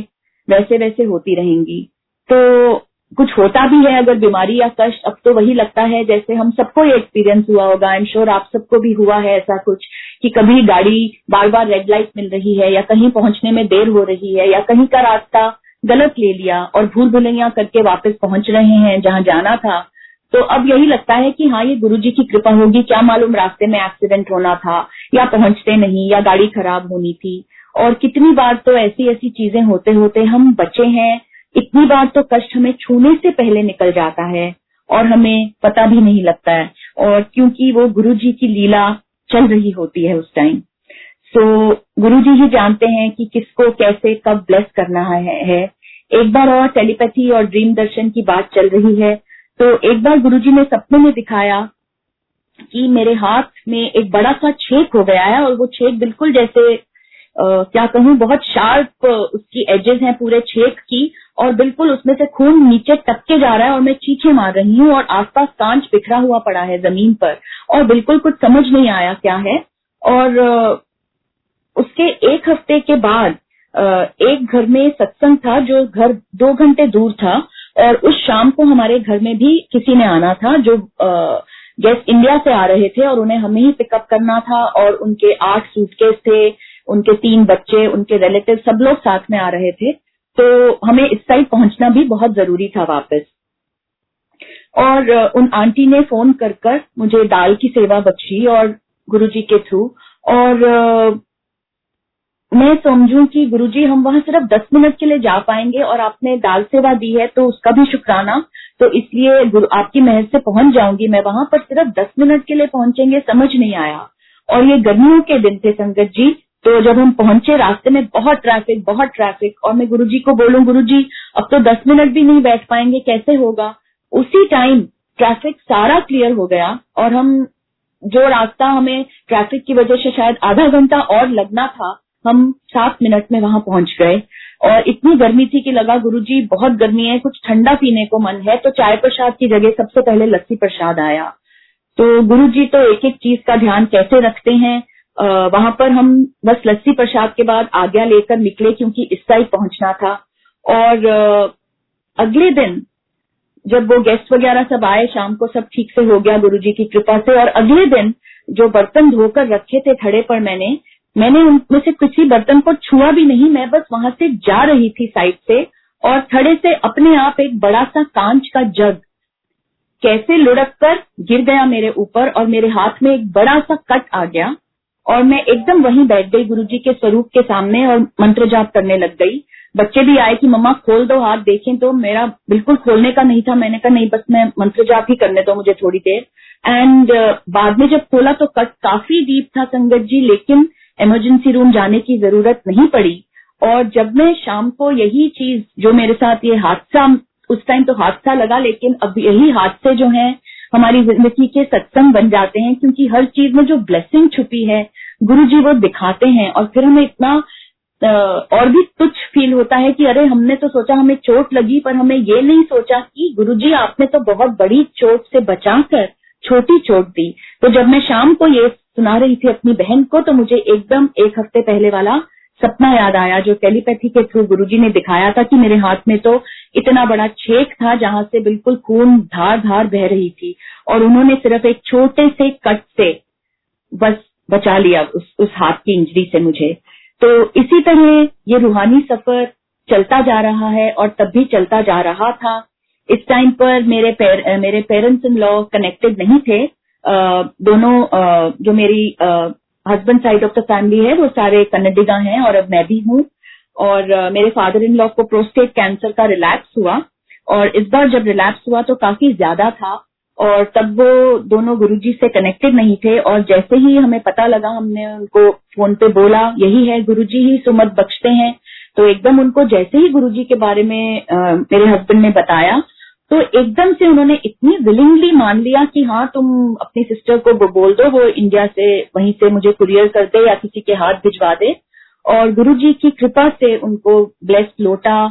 वैसे वैसे होती रहेंगी। तो कुछ होता भी है अगर बीमारी या कष्ट, अब तो वही लगता है जैसे हम सबको ये एक्सपीरियंस हुआ होगा। आई एम श्योर आप सबको भी हुआ है ऐसा कुछ कि कभी गाड़ी बार बार रेड लाइट मिल रही है या कहीं पहुँचने में देर हो रही है या कहीं का रास्ता गलत ले लिया और भूल भुलैया करके वापस पहुँच रहे हैं जहाँ जाना था तो अब यही लगता है कि हाँ ये गुरु जी की कृपा होगी, क्या मालूम रास्ते में एक्सीडेंट होना था, या पहुँचते नहीं, या गाड़ी खराब होनी थी। और कितनी बार तो ऐसी ऐसी चीज़ें होते होते हम बचे हैं, इतनी बार तो कष्ट हमें छूने से पहले निकल जाता है, और हमें पता भी नहीं लगता है। और क्योंकि वो गुरु जी की लीला चल रही होती है उस टाइम so, गुरु जी ही जानते हैं कि किसको कैसे कब ब्लेस करना है, एक बार और टेलीपैथी और ड्रीम दर्शन की बात चल रही है तो एक बार गुरुजी ने सपने में दिखाया कि मेरे हाथ में एक बड़ा सा छेक हो गया है और वो छेक बिल्कुल जैसे आ, क्या कहूँ बहुत शार्प उसकी एजेस हैं पूरे छेक की और बिल्कुल उसमें से खून नीचे टपके जा रहा है और मैं चीखे मार रही हूँ और आसपास कांच बिखरा हुआ पड़ा है ज़मीन पर और बिल्कुल कुछ समझ नहीं आया क्या है। और उसके एक हफ़्ते के बाद एक घर में सत्संग था जो घर दो घंटे दूर था और उस शाम को हमारे घर में भी किसी ने आना था जो गेस्ट इंडिया से आ रहे थे और उन्हें हमें ही पिकअप करना था और उनके आठ सूटकेस थे, उनके तीन बच्चे, उनके रिलेटिव सब लोग साथ में आ रहे थे। तो हमें इस साइड पहुँचना भी बहुत ज़रूरी था वापस। और उन आंटी ने फ़ोन कर कर मुझे दाल की सेवा बख्शी और गुरुजी के थ्रू और मैं समझूं कि गुरुजी, हम वहाँ सिर्फ़ दस मिनट के लिए जा पाएँगे और आपने दाल सेवा दी है तो उसका भी शुक्राना। तो इसलिए गुरु, आपकी महज से पहुँच जाऊँगी मैं वहाँ, पर सिर्फ़ दस मिनट के लिए पहुँचेंगे, समझ नहीं आया। और ये गर्मियों के दिन थे, संगत जी तो जब हम पहुँचे रास्ते में बहुत ट्रैफ़िक बहुत ट्रैफ़िक और मैं गुरुजी को बोलूँ, गुरुजी, अब तो दस मिनट भी नहीं बैठ पाएँगे, कैसे होगा? उसी टाइम ट्रैफ़िक सारा क्लियर हो गया, और हम, जो रास्ता हमें ट्रैफ़िक की वजह से शायद आधा घंटा और लगना था हम सात मिनट में वहाँ पहुँच गए। और इतनी गर्मी थी कि लगा, गुरुजी, बहुत गर्मी है, कुछ ठंडा पीने को मन है तो चाय प्रसाद की जगह सबसे पहले लस्सी प्रसाद आया। तो गुरु जी तो एक एक चीज़ का ध्यान कैसे रखते हैं वहाँ पर हम बस लस्सी प्रसाद के बाद आज्ञा लेकर निकले क्योंकि इस साइड पहुँचना था। और अगले दिन जब वो गेस्ट वगैरह सब आए, शाम को सब ठीक से हो गया गुरुजी की कृपा से। और अगले दिन जो बर्तन धोकर रखे थे थड़े पर मैंने मैंने उनमें से किसी बर्तन को छुआ भी नहीं मैं बस वहाँ से जा रही थी साइड से और थड़े से अपने आप एक बड़ा सा कांच का जग। कैसे लुढ़क कर गिर गया मेरे ऊपर और मेरे हाथ में एक बड़ा सा कट आ गया और मैं एकदम वहीं बैठ गई गुरुजी के स्वरूप के सामने और मंत्र जाप करने लग गई। बच्चे भी आए कि मम्मा खोल दो हाथ देखें तो मेरा बिल्कुल खोलने का नहीं था। मैंने कहा नहीं बस मैं मंत्र जाप ही करने दो मुझे थोड़ी देर. एंड uh, बाद में जब खोला तो कट काफ़ी डीप था संगत जी लेकिन इमरजेंसी रूम जाने की ज़रूरत नहीं पड़ी। और जब मैं शाम को यही चीज़, जो मेरे साथ ये हादसा, उस टाइम तो हादसा लगा, लेकिन अब यही हादसे जो हैं, हमारी ज़िंदगी के सत्संग बन जाते हैं, क्योंकि हर चीज़ में जो ब्लेसिंग छुपी है गुरु जी वो दिखाते हैं, और फिर हमें इतना और भी तुच्छ फील होता है कि अरे, हमने तो सोचा हमें चोट लगी, पर हमें ये नहीं सोचा कि गुरु जी आपने तो बहुत बड़ी चोट से बचाकर, छोटी चोट दी। तो जब मैं शाम को ये सुना रही थी अपनी बहन को तो मुझे एकदम एक हफ़्ते पहले वाला सपना याद आया जो टेलीपैथी के थ्रू गुरुजी ने दिखाया था कि मेरे हाथ में तो इतना बड़ा छेक था जहाँ से बिल्कुल खून धार धार बह रही थी और उन्होंने सिर्फ़ एक छोटे से कट से बस बचा लिया उस उस हाथ की इंजरी से मुझे। तो इसी तरह ये रूहानी सफ़र चलता जा रहा है और तब भी चलता जा रहा था। इस टाइम पर मेरे पेर, मेरे पेरेंट्स इन लॉ कनेक्टेड नहीं थे दोनों जो मेरी husband side of the family है वो सारे कन्नडिगा हैं और अब मैं भी हूँ। और मेरे फादर इन लॉ को प्रोस्टेट कैंसर का रिलैक्स हुआ। और इस बार जब रिलैक्स हुआ तो काफ़ी ज़्यादा था और तब वो दोनों गुरुजी से कनेक्टेड नहीं थे। और जैसे ही हमें पता लगा हमने उनको फ़ोन पे बोला यही है गुरुजी ही सुमत बख्शते हैं। तो एकदम उनको जैसे ही गुरुजी के बारे में आ, मेरे हस्बैंड ने बताया तो एकदम से उन्होंने इतनी विलिंगली मान लिया कि हाँ तुम अपनी सिस्टर को बोल दो, वो इंडिया से, वहीं से मुझे कुरियर कर दे या किसी के हाथ भिजवा दे। और गुरु जी की कृपा से उनको ब्लेस्ड लोटा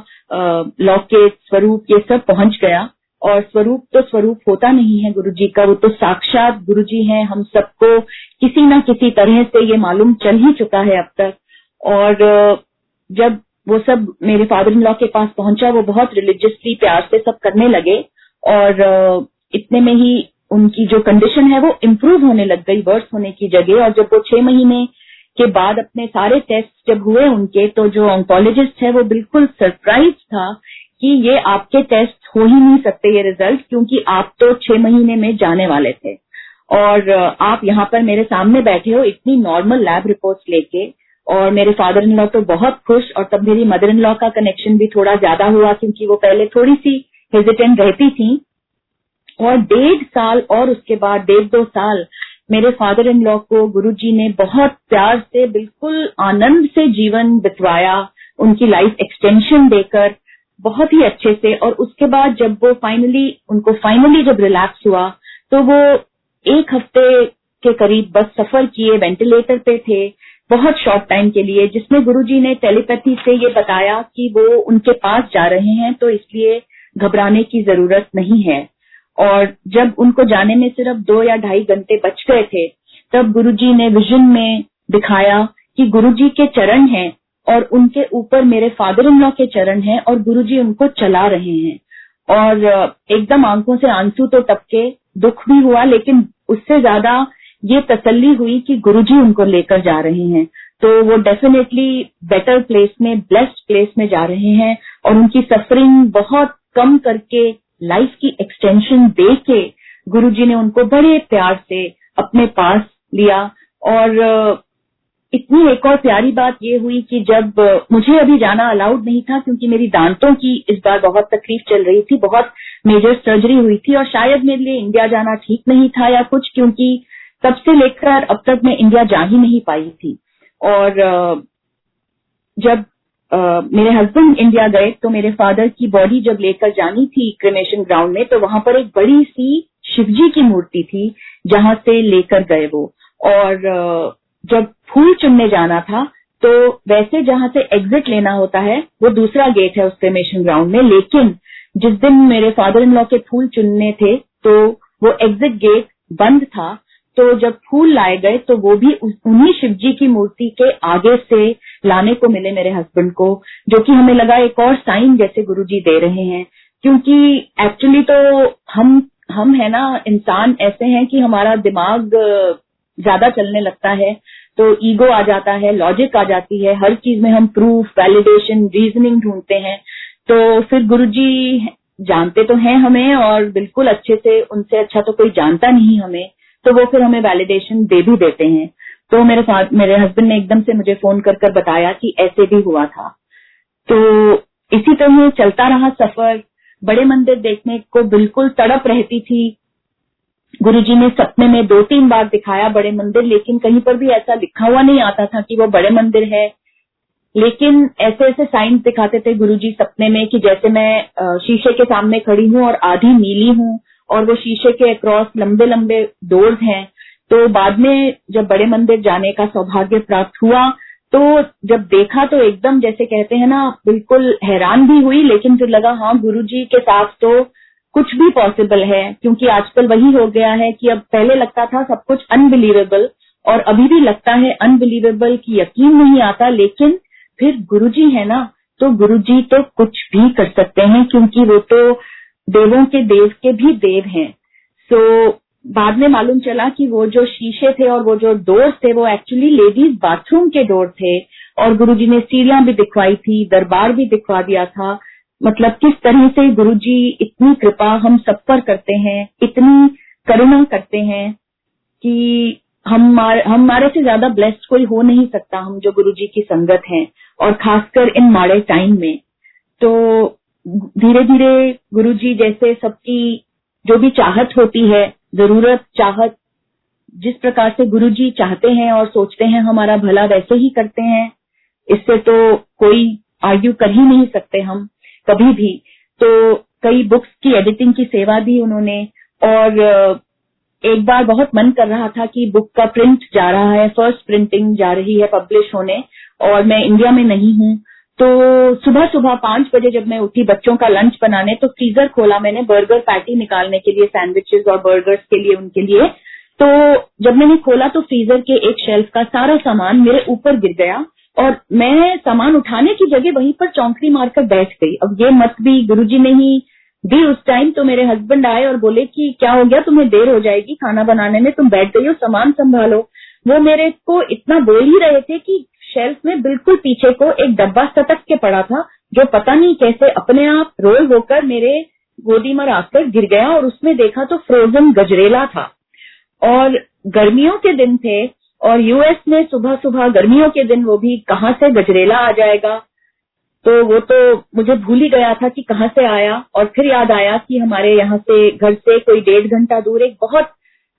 लॉकेट स्वरूप ये सब पहुँच गया। और स्वरूप तो स्वरूप होता नहीं है गुरु जी का, वो तो साक्षात गुरु जी है, हम सबको किसी न किसी तरह से ये मालूम चल ही चुका है अब तक। और जब वो सब मेरे फादर इन लॉ के पास पहुँचा, वो बहुत रिलीजियसली प्यार से सब करने लगे और इतने में ही उनकी जो कंडीशन है वो इम्प्रूव होने लग गई वर्स होने की जगह। और जब वो छह महीने के बाद अपने सारे टेस्ट जब हुए उनके तो जो ऑन्कोलॉजिस्ट है वो बिल्कुल सरप्राइज़ था कि ये आपके टेस्ट हो ही नहीं सकते ये रिज़ल्ट क्योंकि आप तो छह महीने में जाने वाले थे। और आप यहाँ पर मेरे सामने बैठे हो, इतनी नॉर्मल लैब रिपोर्ट लेके और मेरे फादर इन लॉ तो बहुत खुश और तब मेरी मदर इन लॉ का कनेक्शन भी थोड़ा ज़्यादा हुआ क्योंकि वो पहले थोड़ी सी हेजिटेंट रहती थी। और डेढ़ साल और उसके बाद, डेढ़ दो साल मेरे फादर इन लॉ को गुरु जी ने बहुत प्यार से, बिल्कुल आनंद से जीवन बितवाया, उनकी लाइफ एक्सटेंशन देकर, बहुत ही अच्छे से। और उसके बाद जब वो फाइनली उनको फाइनली जब रिलैक्स हुआ तो वो एक हफ़्ते के करीब बस सफ़र किए वेंटिलेटर पे थे। बहुत शॉर्ट टाइम के लिए, जिसमें गुरुजी ने टेलीपैथी से ये बताया कि वो उनके पास जा रहे हैं तो इसलिए घबराने की ज़रूरत नहीं है। और जब उनको जाने में सिर्फ़ दो या ढाई घंटे बच गए थे, तब गुरुजी ने विजन में दिखाया कि गुरुजी के चरण हैं और उनके ऊपर मेरे फादर इन लॉ के चरण हैं और गुरुजी उनको चला रहे हैं। और, एकदम आँखों से आँसू तो टपके, दुख भी हुआ, लेकिन उससे ज़्यादा ये तसल्ली हुई कि गुरुजी उनको लेकर जा रहे हैं। तो वो डेफिनेटली बेटर प्लेस में ब्लेस्ड प्लेस में जा रहे हैं और उनकी सफरिंग बहुत कम करके लाइफ की एक्सटेंशन दे के गुरुजी ने उनको बड़े प्यार से अपने पास लिया। और इतनी एक और प्यारी बात ये हुई कि जब मुझे अभी जाना अलाउड नहीं था क्योंकि मेरी दांतों की इस बार बहुत तकलीफ़ चल रही थी, बहुत मेजर सर्जरी हुई थी और शायद मेरे लिए इंडिया जाना ठीक नहीं था या कुछ क्योंकि तब से लेकर अब तक मैं इंडिया जा ही नहीं पाई थी। और जब मेरे हस्बैंड इंडिया गए तो मेरे फादर की बॉडी जब लेकर जानी थी क्रिमेशन ग्राउंड में तो वहाँ पर एक बड़ी सी शिवजी की मूर्ति थी, जहाँ से लेकर गए वो। और जब फूल चुनने जाना था तो वैसे जहाँ से एग्जिट लेना होता है, वो दूसरा गेट है उस क्रिमेशन ग्राउंड में, लेकिन जिस दिन मेरे फादर इन लॉ के फूल चुनने थे तो वो एग्जिट गेट बंद था तो जब फूल लाए गए तो वो भी उन्हीं शिव जी की मूर्ति के आगे से लाने को मिले मेरे हस्बैंड को, जो कि हमें लगा एक और साइन जैसे गुरु जी दे रहे हैं। क्योंकि एक्चुअली तो हम हम है ना, इंसान ऐसे हैं कि हमारा दिमाग, ज़्यादा चलने लगता है तो ईगो आ जाता है लॉजिक आ जाती है, हर चीज़ में हम प्रूफ वैलिडेशन रीजनिंग ढूंढते हैं। तो फिर गुरुजी जानते तो हैं हमें और बिल्कुल अच्छे से, उनसे अच्छा तो कोई जानता नहीं हमें। तो वो फिर हमें वैलिडेशन दे भी देते हैं। तो मेरे साथ मेरे हस्बैंड ने एकदम से मुझे फ़ोन कर कर बताया कि ऐसे भी हुआ था। तो इसी तरह चलता रहा सफ़र। बड़े मंदिर देखने को बिल्कुल तड़प रहती थी। गुरुजी ने सपने में दो तीन बार दिखाया बड़े मंदिर, लेकिन कहीं पर भी ऐसा लिखा हुआ नहीं आता था कि वो बड़े मंदिर है। लेकिन ऐसे ऐसे साइंस दिखाते थे गुरुजी सपने में कि जैसे मैं शीशे के सामने खड़ी हूँ और आधी नीली हूँ। और वो शीशे के अक्रॉस लंबे लंबे डोर्स हैं। तो बाद में जब बड़े मंदिर जाने का सौभाग्य प्राप्त हुआ तो जब देखा तो एकदम जैसे कहते हैं ना, बिल्कुल हैरान भी हुई, लेकिन फिर लगा हाँ गुरु जी के साथ तो कुछ भी पॉसिबल है, क्योंकि आजकल वही हो गया है कि अब पहले लगता था सब कुछ अनबिलीवेबल और अभी भी लगता है अनबिलीवेबल की यकीन नहीं आता, लेकिन फिर गुरुजी है ना तो गुरुजी तो कुछ भी कर सकते हैं, क्योंकि वो तो देवों के देव के भी देव हैं। सो so, बाद में मालूम चला कि वो जो शीशे थे और वो जो डोर थे वो एक्चुअली लेडीज़ बाथरूम के डोर थे और गुरुजी ने सीढ़ियाँ भी दिखवाई थी दरबार भी दिखवा दिया था। मतलब किस तरह से गुरुजी इतनी कृपा हम सब पर करते हैं इतनी करुणा करते हैं कि हम हमारे से ज़्यादा ब्लेस्ड कोई हो नहीं सकता हम जो गुरुजी की संगत हैं और खासकर इन माड़े टाइम में। तो धीरे धीरे गुरु जी जैसे सबकी जो भी चाहत होती है, ज़रूरत, चाहत, जिस प्रकार से गुरु जी चाहते हैं और सोचते हैं, हमारा भला वैसे ही करते हैं, इससे तो कोई आर्ग्यू कर ही नहीं सकते हम कभी भी। तो कई बुक्स की एडिटिंग की सेवा दी उन्होंने और एक बार बहुत मन कर रहा था कि बुक का प्रिंट जा रहा है, फ़र्स्ट प्रिंटिंग जा रही है पब्लिश होने और मैं इंडिया में नहीं हूँ तो सुबह सुबह पाँच बजे जब मैं उठी बच्चों का लंच बनाने तो फ्रीजर खोला मैंने बर्गर पैटी निकालने के लिए सैंडविचेस और बर्गर्स के लिए, उनके लिए। तो जब मैंने खोला तो फ्रीजर के एक शेल्फ का सारा सामान मेरे ऊपर गिर गया और मैं सामान उठाने की जगह वहीं पर चौंकड़ी मारकर बैठ गई। अब ये मत भी गुरुजी ने ही दी उस टाइम तो मेरे हस्बैंड आए और बोले कि, क्या हो गया? तुम्हें देर हो जाएगी खाना बनाने में, तुम बैठ गई हो, सामान संभालो। वो मेरे को इतना बोल ही रहे थे कि शेल्फ में बिल्कुल पीछे को एक डब्बा सटक के पड़ा था, जो पता नहीं कैसे अपने आप रोल होकर मेरे गोदी में आकर गिर गया और उसमें देखा तो फ्रोजन गजरेला था। और गर्मियों के दिन थे और यूएस में सुबह सुबह गर्मियों के दिन वो भी कहाँ से गजरेला आ जाएगा? तो वो तो मुझे भूल ही गया था कि कहाँ से आया और फिर याद आया कि हमारे यहाँ से घर से कोई डेढ़ घंटा दूर एक बहुत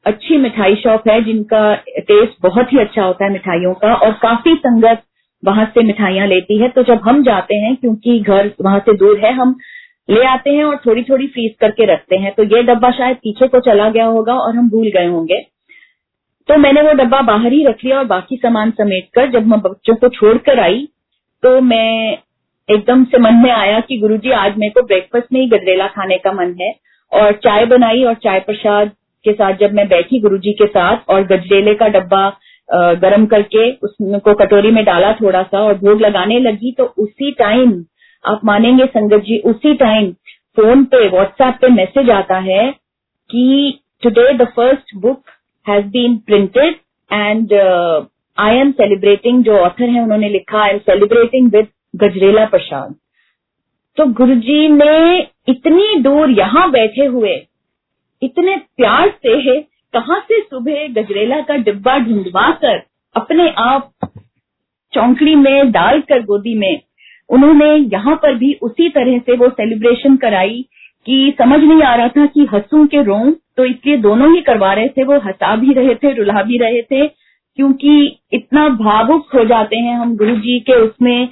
अच्छी मिठाई शॉप है जिनका टेस्ट बहुत ही अच्छा होता है मिठाइयों का और काफ़ी संगत वहाँ से मिठाइयाँ लेती है। तो जब हम जाते हैं, क्योंकि घर वहाँ से दूर है, हम ले आते हैं और थोड़ी थोड़ी फ्रीज करके रखते हैं। तो ये डब्बा शायद पीछे को चला गया होगा और हम भूल गए होंगे। तो मैंने वो डब्बा बाहर ही रख लिया और बाकी सामान समेट कर जब मैं बच्चों को छोड़कर आई तो मैं एकदम से मन में आया कि गुरुजी, आज मेरे को ब्रेकफास्ट में ही गजरेला खाने का मन है। और चाय बनाई और चाय प्रसाद के साथ जब मैं बैठी गुरुजी के साथ और गजरेले का डब्बा गर्म करके उसको कटोरी में डाला थोड़ा सा और भोग लगाने लगी तो उसी टाइम आप मानेंगे संगत जी, उसी टाइम फ़ोन पे व्हाट्सएप पे मैसेज आता है कि today the first book has been printed and I am celebrating जो ऑथर है, उन्होंने लिखा I am celebrating with gajrela prasad. तो गुरुजी ने इतनी दूर यहाँ बैठे हुए इतने प्यार से है, कहा से सुबह गजरेला का डिब्बा ढूंढवा कर अपने आप चौंकड़ी में डालकर गोदी में, उन्होंने यहाँ पर भी उसी तरह से वो सेलिब्रेशन कराई कि समझ नहीं आ रहा था कि हंसू के रो तो इसलिए दोनों ही करवा रहे थे, वो हंसा भी रहे थे, रुला भी रहे थे, क्योंकि इतना भावुक हो जाते हैं हम गुरु जी के उसमें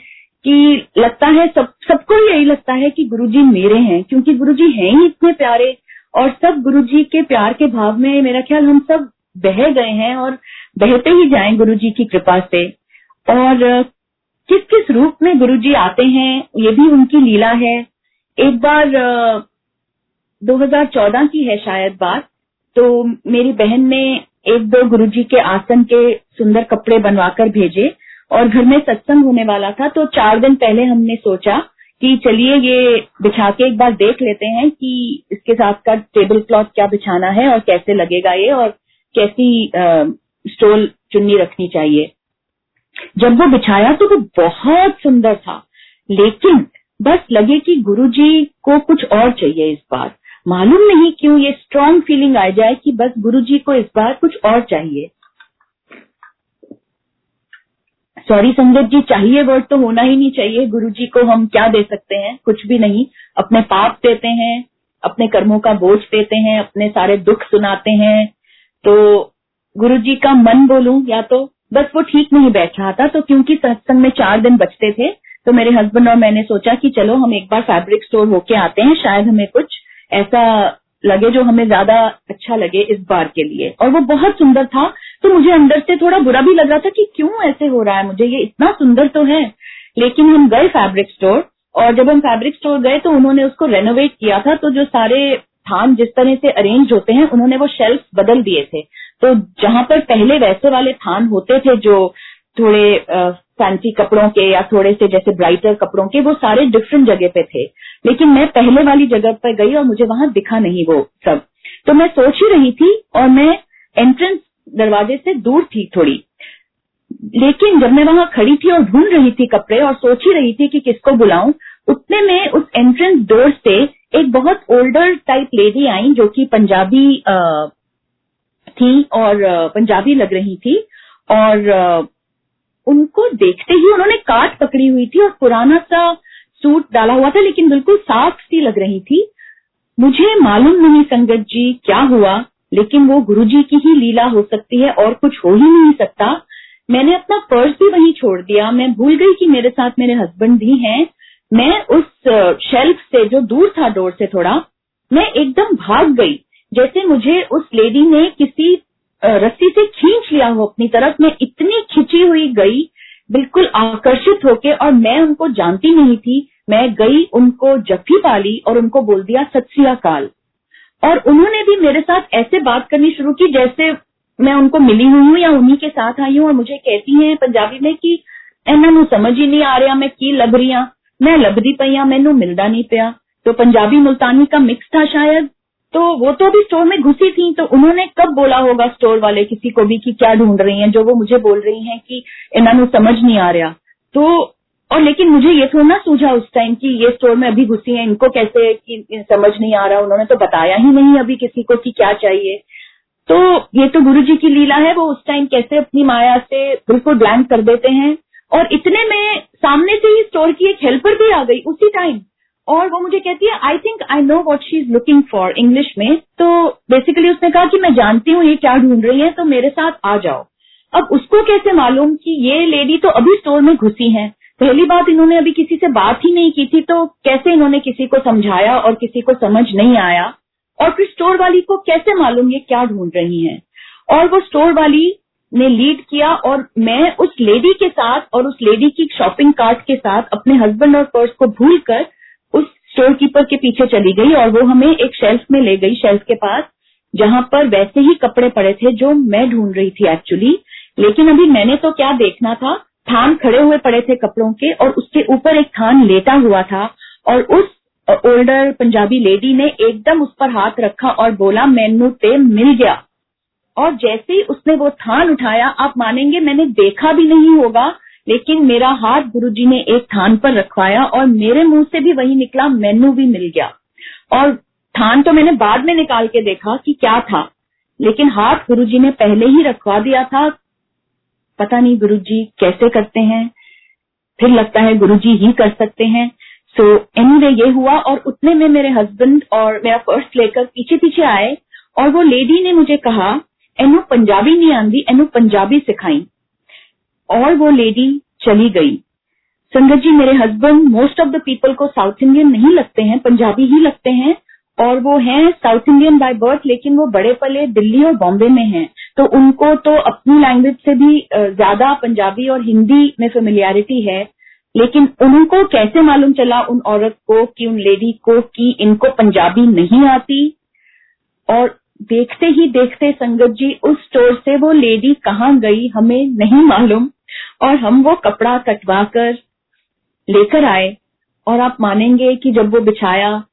कि लगता है सब, सबको यही लगता है कि गुरुजी मेरे हैं, क्योंकि गुरुजी हैं ही इतने प्यारे और सब गुरु जी के प्यार के भाव में मेरा ख्याल हम सब बह गए हैं और बहते ही जाएँ गुरुजी की कृपा से। और किस किस रूप में गुरु जी आते हैं, ये भी उनकी लीला है। एक बार 2014 की है शायद बात तो मेरी बहन ने एक दो गुरु जी के आसन के सुंदर कपड़े बनवाकर भेजे और घर में सत्संग होने वाला था तो चार दिन पहले हमने सोचा कि चलिए ये बिछा के एक बार देख लेते हैं कि इसके साथ का टेबल क्लॉथ क्या बिछाना है और कैसे लगेगा ये और कैसी स्टोल चुन्नी रखनी चाहिए। जब वो बिछाया तो वो बहुत सुंदर था, लेकिन बस लगे कि गुरुजी को कुछ और चाहिए इस बार। मालूम नहीं क्यों ये स्ट्रांग फीलिंग आ जाए कि बस गुरुजी को इस बार कुछ और चाहिए। सॉरी संगत जी, चाहिए वर्ड तो होना ही नहीं चाहिए। गुरु जी को हम क्या दे सकते हैं? कुछ भी नहीं। अपने पाप देते हैं, अपने कर्मों का बोझ देते हैं, अपने सारे दुख सुनाते हैं। तो गुरु जी का मन बोलूँ या तो बस वो ठीक नहीं बैठ रहा था तो क्योंकि सत्संग में चार दिन बचते थे तो मेरे हस्बैंड और मैंने सोचा कि चलो हम एक बार फैब्रिक स्टोर होके आते हैं, शायद हमें कुछ ऐसा लगे जो हमें ज़्यादा अच्छा लगे इस बार के लिए। और वो बहुत सुंदर था। तो मुझे अंदर से थोड़ा बुरा भी लग रहा था कि क्यों ऐसे हो रहा है मुझे। ये इतना सुंदर तो है। लेकिन हम गए फैब्रिक स्टोर और जब हम फैब्रिक स्टोर गए तो उन्होंने उसको रेनोवेट किया था। तो जो सारे थान जिस तरह से अरेंज होते हैं, उन्होंने वो शेल्फ बदल दिए थे। तो जहाँ पर पहले वैसे वाले थान होते थे जो थोड़े फैंसी कपड़ों के या थोड़े से जैसे ब्राइटर कपड़ों के, वो सारे डिफरेंट जगह पे थे। लेकिन मैं पहले वाली जगह पर गई और मुझे वहाँ दिखा नहीं वो सब। तो मैं सोच ही रही थी और मैं एंट्रेंस दरवाजे से दूर थी थोड़ी। लेकिन जब मैं वहाँ खड़ी थी और ढूंढ रही थी कपड़े और सोच ही रही थी कि किसको बुलाऊं, उतने में उस एंट्रेंस डोर से एक बहुत ओल्डर टाइप लेडी आई जो कि पंजाबी थी और पंजाबी लग रही थी। और उनको देखते ही उन्होंने काट पकड़ी हुई थी और पुराना सा सूट डाला हुआ था, लेकिन बिल्कुल साफ़ सी लग रही थी। मुझे मालूम नहीं संगत जी क्या हुआ, लेकिन वो गुरुजी की ही लीला हो सकती है और कुछ हो ही नहीं सकता। मैंने अपना पर्स भी वहीं छोड़ दिया। मैं भूल गई कि मेरे साथ मेरे हस्बैंड भी हैं। मैं उस शेल्फ से जो दूर था डोर से थोड़ा, मैं एकदम भाग गई। जैसे मुझे उस लेडी ने किसी रस्सी से खींच लिया हो अपनी तरफ़। मैं इतनी खिंची हुई गई, बिल्कुल आकर्षित होके, और मैं उनको जानती नहीं थी। मैं गई, उनको जफी पाली और उनको बोल दिया, सत काल और उन्होंने भी मेरे साथ ऐसे बात करनी शुरू की जैसे मैं उनको मिली हुई हूँ या उन्हीं के साथ आई हूँ। और मुझे कहती हैं पंजाबी में कि, इन्हों समझ ही नहीं आ रहा मैं की लभ रही मैं लभदी पई हाँ मैनू मिलता नहीं पिया। तो पंजाबी मुल्तानी का मिक्स था शायद। तो वो तो अभी स्टोर में घुसी थी तो उन्होंने कब बोला होगा स्टोर वाले किसी को भी कि क्या ढूंढ रही हैं? जो वो मुझे बोल रही हैं कि इन्हों समझ नहीं आ रहा। तो और लेकिन मुझे ये थोड़ा ना सूझा उस टाइम कि ये स्टोर में अभी घुसी है, इनको कैसे कि समझ नहीं आ रहा, उन्होंने तो बताया ही नहीं अभी किसी को कि क्या चाहिए। तो ये तो गुरु जी की लीला है, वो उस टाइम कैसे अपनी माया से बिल्कुल ब्लैंक कर देते हैं। और इतने में सामने से ही स्टोर की एक हेल्पर भी आ गई, उसी टाइम और वो मुझे कहती है I think I know what she is looking for English में. तो बेसिकली उसने कहा कि मैं जानती हूँ, ये क्या ढूंढ रही है तो मेरे साथ आ जाओ। अब उसको कैसे मालूम कि ये लेडी तो अभी स्टोर में घुसी है? पहली बात इन्होंने अभी किसी से बात ही नहीं की थी तो कैसे इन्होंने किसी को समझाया और किसी को समझ नहीं आया? और फिर स्टोर वाली को कैसे मालूम ये क्या ढूंढ रही है? और वो स्टोर वाली ने लीड किया और मैं उस लेडी के साथ और उस लेडी की शॉपिंग कार्ट के साथ अपने हस्बैंड और पर्स को भूल कर उस स्टोर कीपर के पीछे चली गई और वो हमें एक शेल्फ में ले गई शेल्फ के पास, जहाँ पर वैसे ही कपड़े पड़े थे जो मैं ढूंढ रही थी एक्चुअली लेकिन अभी मैंने तो क्या देखना था, थान खड़े हुए पड़े थे कपड़ों के और उसके ऊपर एक थान लेटा हुआ था और उस ओल्डर पंजाबी लेडी ने एकदम उस पर हाथ रखा और बोला मैनू ते मिल गया। और जैसे ही उसने वो थान उठाया, आप मानेंगे मैंने देखा भी नहीं होगा लेकिन मेरा हाथ गुरुजी ने एक थान पर रखवाया और मेरे मुँह से भी वही निकला मेनू भी मिल गया। और थान तो मैंने बाद में निकाल के देखा कि क्या था लेकिन हाथ गुरुजी ने पहले ही रखवा दिया था। पता नहीं गुरुजी कैसे करते हैं फिर लगता है गुरुजी ही कर सकते हैं। सो so, एनी anyway, ये हुआ और उतने में मेरे हस्बैंड और मेरा पर्स लेकर पीछे पीछे आए और वो लेडी ने मुझे कहा एनु पंजाबी नहीं आंदी एनु पंजाबी सिखाई। और वो लेडी चली गई। संगत जी, मेरे husband most of the people को साउथ इंडियन नहीं लगते हैं, पंजाबी ही लगते हैं, और वो हैं साउथ इंडियन बाय बर्थ लेकिन वो बड़े पले दिल्ली और बॉम्बे में हैं। तो उनको तो अपनी लैंग्वेज से भी ज़्यादा पंजाबी और हिंदी में फेमिलियरिटी है, लेकिन उनको कैसे मालूम चला उन औरत को कि उन लेडी को कि इनको पंजाबी नहीं आती? और देखते ही देखते संगत जी उस स्टोर से वो लेडी कहाँ गई हमें नहीं मालूम और हम वो कपड़ा कटवा कर लेकर आए। और आप मानेंगे कि जब वो बिछाया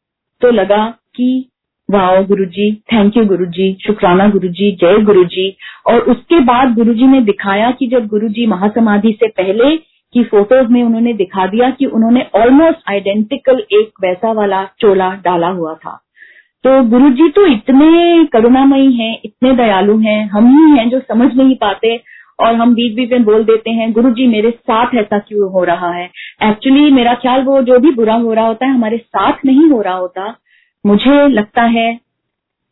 तो लगा कि wow Guruji thank you Guruji, शुक्राना गुरुजी, जय गुरुजी। और उसके बाद गुरुजी ने दिखाया कि जब गुरुजी महासमाधि से पहले की फ़ोटोज़ में उन्होंने दिखा दिया कि उन्होंने ऑलमोस्ट आइडेंटिकल एक वैसा वाला चोला डाला हुआ था। तो गुरु जी तो इतने करुणामयी हैं, इतने दयालु हैं, हम ही हैं जो समझ नहीं पाते और हम बीच बीच में बोल देते हैं गुरु जी मेरे साथ ऐसा क्यों हो रहा है? एक्चुअली मेरा ख्याल वो जो भी बुरा हो रहा होता है, हमारे साथ नहीं हो रहा होता। मुझे लगता है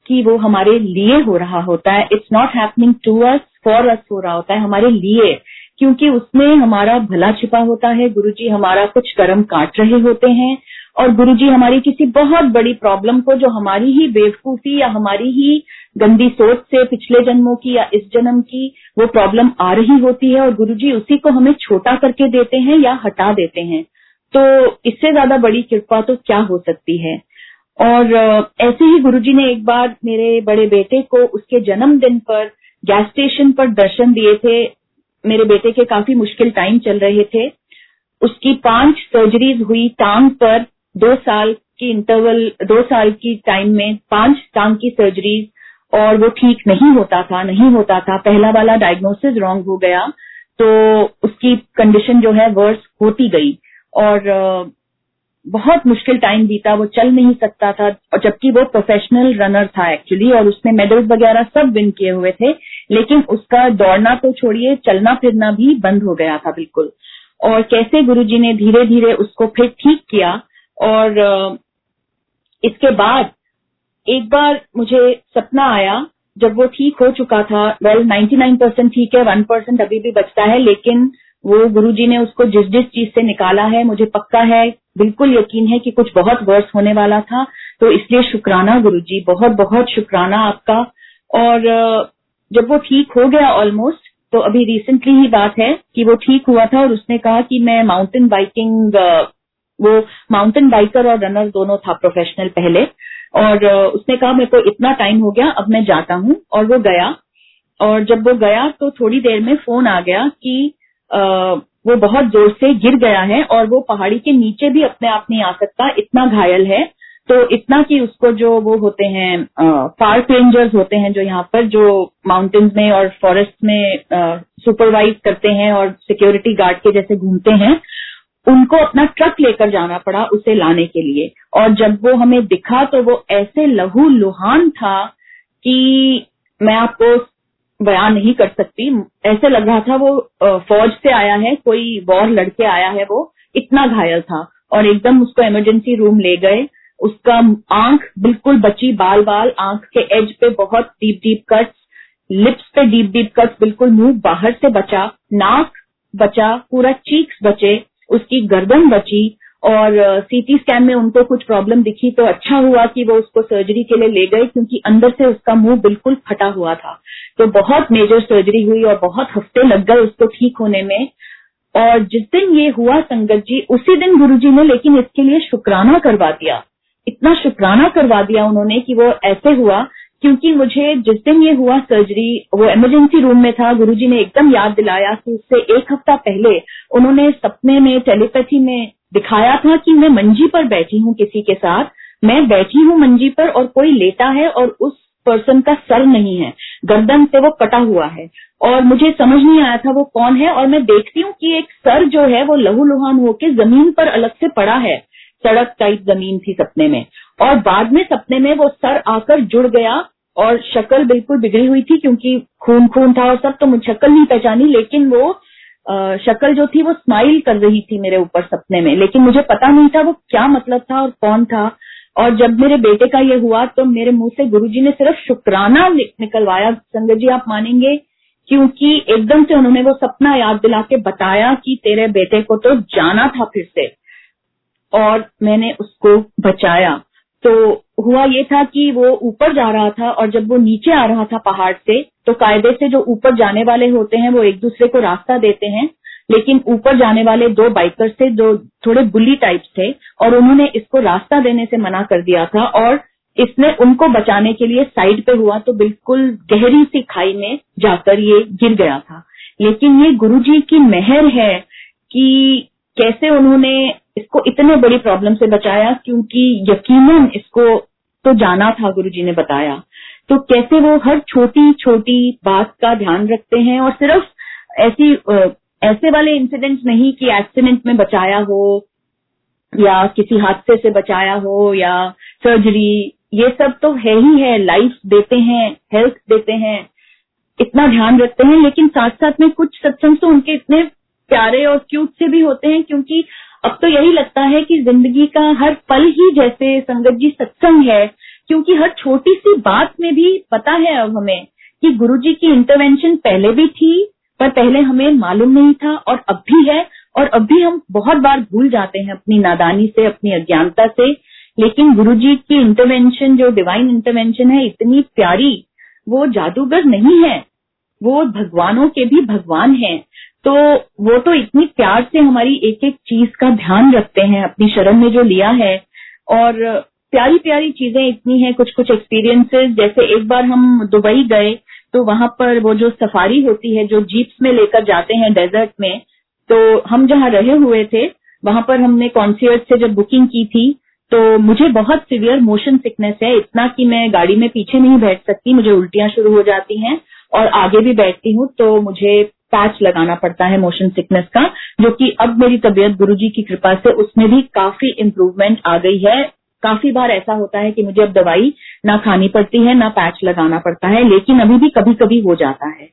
कि वो हमारे लिए हो रहा होता है। It's not happening to us for us हो रहा होता है, हमारे लिए। क्योंकि उसमें हमारा भला छिपा होता है गुरु जी हमारा कुछ कर्म काट रहे होते हैं। और गुरुजी हमारी किसी बहुत बड़ी प्रॉब्लम को जो हमारी ही बेवकूफ़ी या हमारी ही गंदी सोच से पिछले जन्मों की या इस जन्म की वो प्रॉब्लम आ रही होती है और गुरुजी उसी को हमें छोटा करके देते हैं या हटा देते हैं। तो इससे ज़्यादा बड़ी कृपा तो क्या हो सकती है? और ऐसे ही गुरुजी ने एक बार मेरे बड़े बेटे को उसके जन्मदिन पर गैस स्टेशन पर दर्शन दिए थे। मेरे बेटे के काफ़ी मुश्किल टाइम चल रहे थे। उसकी पाँच सर्जरीज हुई टांग पर। दो साल की इंटरवल दो साल की टाइम में पाँच टांग की सर्जरीज और वो ठीक नहीं होता था, नहीं होता था। पहला वाला डायग्नोसिस रॉन्ग हो गया तो उसकी कंडीशन जो है वर्स होती गई। और बहुत मुश्किल टाइम बीता, वो चल नहीं सकता था, और जबकि वो प्रोफेशनल रनर था एक्चुअली और उसने मेडल्स वगैरह सब विन किए हुए थे, लेकिन उसका दौड़ना तो छोड़िए, चलना फिरना भी बंद हो गया था बिल्कुल। और कैसे गुरुजी ने धीरे धीरे उसको फिर ठीक किया और इसके बाद एक बार मुझे सपना आया जब वो ठीक हो चुका था वेल well, 99 परसेंट ठीक है वन परसेंट अभी भी बचता है लेकिन वो गुरुजी ने उसको जिस जिस चीज़ से निकाला है मुझे पक्का है बिल्कुल यकीन है कि कुछ बहुत वर्ष होने वाला था तो इसलिए शुक्राना गुरुजी बहुत बहुत शुक्राना आपका। और जब वो ठीक हो गया ऑलमोस्ट तो अभी रिसेंटली ही बात है कि वो ठीक हुआ था और उसने कहा कि मैं माउंटेन बाइकिंग वो माउंटेन बाइकर और रनर दोनों था प्रोफेशनल पहले। और उसने कहा, मेरे को इतना टाइम हो गया, अब मैं जाता हूँ। और वो गया। और जब वो गया तो थोड़ी देर में फ़ोन आ गया कि वो बहुत ज़ोर से गिर गया है और वो पहाड़ी के नीचे भी अपने आप नहीं आ सकता, इतना घायल है। तो इतना कि उसको जो वो होते हैं पार्क रेंजर्स होते हैं जो यहाँ पर, जो माउंटेन्स में और फॉरेस्ट में सुपरवाइज करते हैं और सिक्योरिटी गार्ड के जैसे घूमते हैं उनको अपना ट्रक लेकर जाना पड़ा उसे लाने के लिए। और जब वो हमें दिखा तो वो ऐसे लहू लुहान था कि मैं आपको बयान नहीं कर सकती। ऐसे लग रहा था वो फौज से आया है, कोई वॉर लड़के आया है वो, इतना घायल था। और एकदम उसको इमरजेंसी रूम ले गए। उसका आँख बिल्कुल बची बाल बाल आँख के एज पे बहुत डीप डीप कट्स लिप्स पे डीप डीप कट्स बिल्कुल मुँह बाहर से बचा, नाक बचा, पूरा चीक्स बचे। उसकी गर्दन बची और सीटी स्कैन में उनको कुछ प्रॉब्लम दिखी तो अच्छा हुआ कि वो उसको सर्जरी के लिए ले गए क्योंकि अंदर से उसका मुँह बिल्कुल फटा हुआ था। तो बहुत मेजर सर्जरी हुई और बहुत हफ़्ते लग गए उसको ठीक होने में। और जिस दिन ये हुआ संगत जी, उसी दिन गुरुजी ने लेकिन इसके लिए शुक्राना करवा दिया। इतना शुक्राना करवा दिया उन्होंने कि वो ऐसे हुआ क्योंकि मुझे जिस दिन ये हुआ सर्जरी वो इमरजेंसी रूम में था, गुरुजी ने एकदम याद दिलाया कि उससे एक हफ़्ता पहले उन्होंने सपने में टेलीपैथी में दिखाया था कि मैं मंजी पर बैठी हूँ किसी के साथ। मैं बैठी हूँ मंजी पर और कोई लेटा है और उस पर्सन का सर नहीं है। गर्दन से वो कटा हुआ है। और मुझे समझ नहीं आया था वो कौन है और मैं देखती हूँ कि एक सर जो है वो लहू लुहान होके ज़मीन पर अलग से पड़ा है। सड़क टाइप ज़मीन थी सपने में। और बाद में सपने में वो सर आकर जुड़ गया और शक्ल बिल्कुल बिगड़ी हुई थी क्योंकि खून खून था और सब तो मुझे शक्ल नहीं पहचानी, लेकिन वो शक्ल जो थी वो स्माइल कर रही थी मेरे ऊपर सपने में। लेकिन मुझे पता नहीं था वो क्या मतलब था और कौन था। और जब मेरे बेटे का ये हुआ तो मेरे मुँह से गुरुजी ने सिर्फ़ शुक्राना निकलवाया। संगत जी, आप मानेंगे? क्योंकि एकदम से उन्होंने वो सपना याद दिला के बताया कि तेरे बेटे को तो जाना था फिर से। और मैंने उसको बचाया। तो हुआ ये था कि वो ऊपर जा रहा था और जब वो नीचे आ रहा था पहाड़ से तो कायदे से जो ऊपर जाने वाले होते हैं वो एक दूसरे को रास्ता देते हैं। लेकिन ऊपर जाने वाले दो बाइकर्स थे जो थोड़े बुली टाइप थे और उन्होंने इसको रास्ता देने से मना कर दिया था और इसने उनको बचाने के लिए साइड पे हुआ तो बिल्कुल गहरी सी खाई में जाकर ये गिर गया था। लेकिन ये गुरुजी की मेहर है कि कैसे उन्होंने इसको इतने बड़ी प्रॉब्लम से बचाया? क्योंकि यकीनन इसको तो जाना था, गुरुजी ने बताया। तो कैसे वो हर छोटी छोटी बात का ध्यान रखते हैं और सिर्फ़ ऐसी ऐसे वाले इंसिडेंट नहीं कि एक्सीडेंट में बचाया हो, या किसी हादसे से बचाया हो, या सर्जरी ये सब तो है ही है। लाइफ देते हैं हेल्थ देते हैं, इतना ध्यान रखते हैं। लेकिन साथ साथ में कुछ सत्संग तो उनके इतने प्यारे और क्यूट से भी होते हैं, क्योंकि अब तो यही लगता है कि ज़िंदगी का हर पल ही जैसे संगत जी सत्संग है, क्योंकि हर छोटी सी बात में भी पता है अब हमें कि गुरु जी की इंटरवेंशन पहले भी थी, पर पहले हमें मालूम नहीं था और अब भी है, और अब भी हम बहुत बार भूल जाते हैं अपनी नादानी से, अपनी अज्ञानता से। लेकिन गुरु जी की इंटरवेंशन जो डिवाइन इंटरवेंशन है, इतनी प्यारी, वो जादूगर नहीं है। वो भगवानों के भी भगवान हैं। तो वो तो इतनी प्यार से हमारी एक एक चीज़ का ध्यान रखते हैं, अपनी शरण में जो लिया है। और प्यारी प्यारी चीज़ें इतनी हैं कुछ कुछ एक्सपीरियंसेस जैसे एक बार हम दुबई गए तो वहाँ पर वो जो सफारी होती है, जो जीप्स में लेकर जाते हैं डेजर्ट में तो हम जहाँ रहे हुए थे, वहाँ पर हमने कॉन्सियर्ट से जब बुकिंग की थी तो मुझे बहुत सिवियर मोशन सिकनेस है, इतना कि मैं गाड़ी में पीछे नहीं बैठ सकती, मुझे उल्टियाँ शुरू हो जाती हैं, और आगे भी बैठती हूँ तो मुझे पैच लगाना पड़ता है मोशन सिकनेस का, जो कि अब मेरी तबीयत गुरुजी की कृपा से उसमें भी काफ़ी इम्प्रूवमेंट आ गई है। काफ़ी बार ऐसा होता है कि मुझे अब दवाई ना खानी पड़ती है, ना पैच लगाना पड़ता है, लेकिन अभी भी कभी कभी हो जाता है।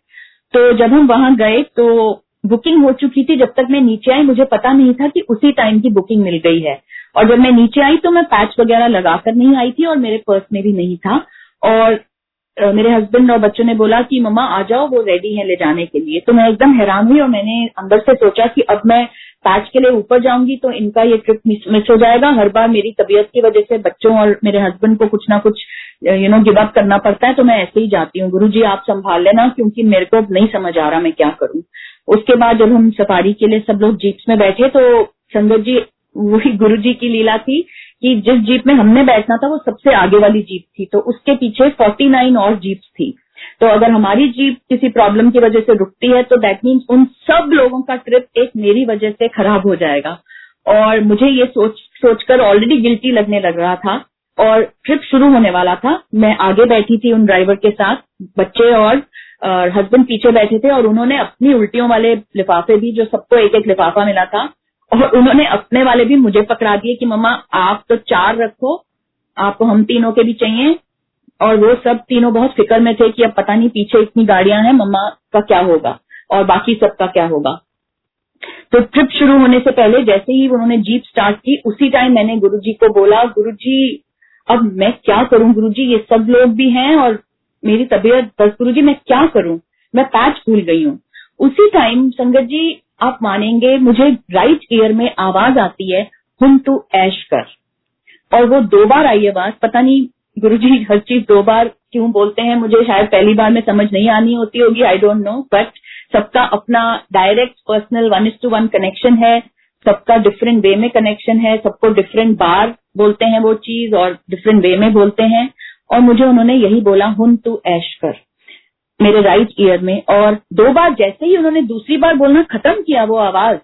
तो जब हम वहाँ गए तो बुकिंग हो चुकी थी, जब तक मैं नीचे आई, मुझे पता नहीं था कि उसी टाइम की बुकिंग मिल गई है। और जब मैं नीचे आई तो मैं पैच वगैरह लगाकर नहीं आई थी और मेरे पर्स में भी नहीं था। और मेरे हस्बैंड और बच्चों ने बोला कि, मम्मा, आ जाओ, वो रेडी है ले जाने के लिए. तो मैं एकदम हैरान हुई और मैंने अंदर से सोचा कि अब मैं पैच के लिए ऊपर जाऊँगी तो इनका ये ट्रिप मिस हो जाएगा। हर बार मेरी तबीयत की वजह से बच्चों और मेरे हस्बैंड को कुछ ना कुछ यू नो गिव अप करना पड़ता है तो मैं ऐसे ही जाती हूँ। गुरु जी आप संभाल लेना क्योंकि मेरे को नहीं समझ आ रहा मैं क्या करूँ। उसके बाद जब हम सफारी के लिए सब लोग जीप्स में बैठे तो संगत जी, वही गुरु जी की लीला थी कि जिस जीप में हमने बैठना था वो सबसे आगे वाली जीप थी तो उसके पीछे 49 और जीप्स थी। तो अगर हमारी जीप किसी प्रॉब्लम की वजह से रुकती है तो दैट मीन्स उन सब लोगों का ट्रिप एक मेरी वजह से खराब हो जाएगा। और मुझे ये सोच, सोचकर ऑलरेडी गिल्टी लगने लग रहा था और ट्रिप शुरू होने वाला था। मैं आगे बैठी थी उन ड्राइवर के साथ, बच्चे और हस्बैंड पीछे बैठे थे और उन्होंने अपनी उल्टियों वाले लिफाफे भी, जो सबको एक एक लिफाफा मिला था और उन्होंने अपने वाले भी मुझे पकड़ा दिए कि मम्मा, आप तो चार रखो, आपको हम तीनों के भी चाहिए। और वो सब तीनों बहुत फ़िक्र में थे कि अब पता नहीं पीछे इतनी गाड़ियाँ हैं, मम्मा का क्या होगा और बाकी सबका क्या होगा। तो ट्रिप शुरू होने से पहले जैसे ही उन्होंने जीप स्टार्ट की, उसी टाइम मैंने गुरुजी को बोला, गुरुजी, अब मैं क्या करूँ? गुरुजी, ये सब लोग भी हैं और मेरी तबीयत, बस गुरुजी, मैं क्या करूँ? मैं पैच भूल गई हूँ। उसी टाइम संगत जी आप मानेंगे, मुझे राइट ईयर में आवाज़ आती है, हुम टू ऐश कर। और वो दो बार आई आवाज़, पता नहीं गुरु जी हर चीज़ दो बार क्यों बोलते हैं, मुझे शायद पहली बार में समझ नहीं आनी होती होगी आई डोंट नो बट सबका अपना direct personal one is to one connection है, सबका डिफरेंट वे में कनेक्शन है, सबको डिफरेंट बार बोलते हैं वो चीज़ और डिफरेंट वे में बोलते हैं, और मुझे उन्होंने यही बोला हुन टू ऐश कर। मेरे राइट ईयर में और दो बार जैसे ही उन्होंने दूसरी बार बोलना खत्म किया वो आवाज़,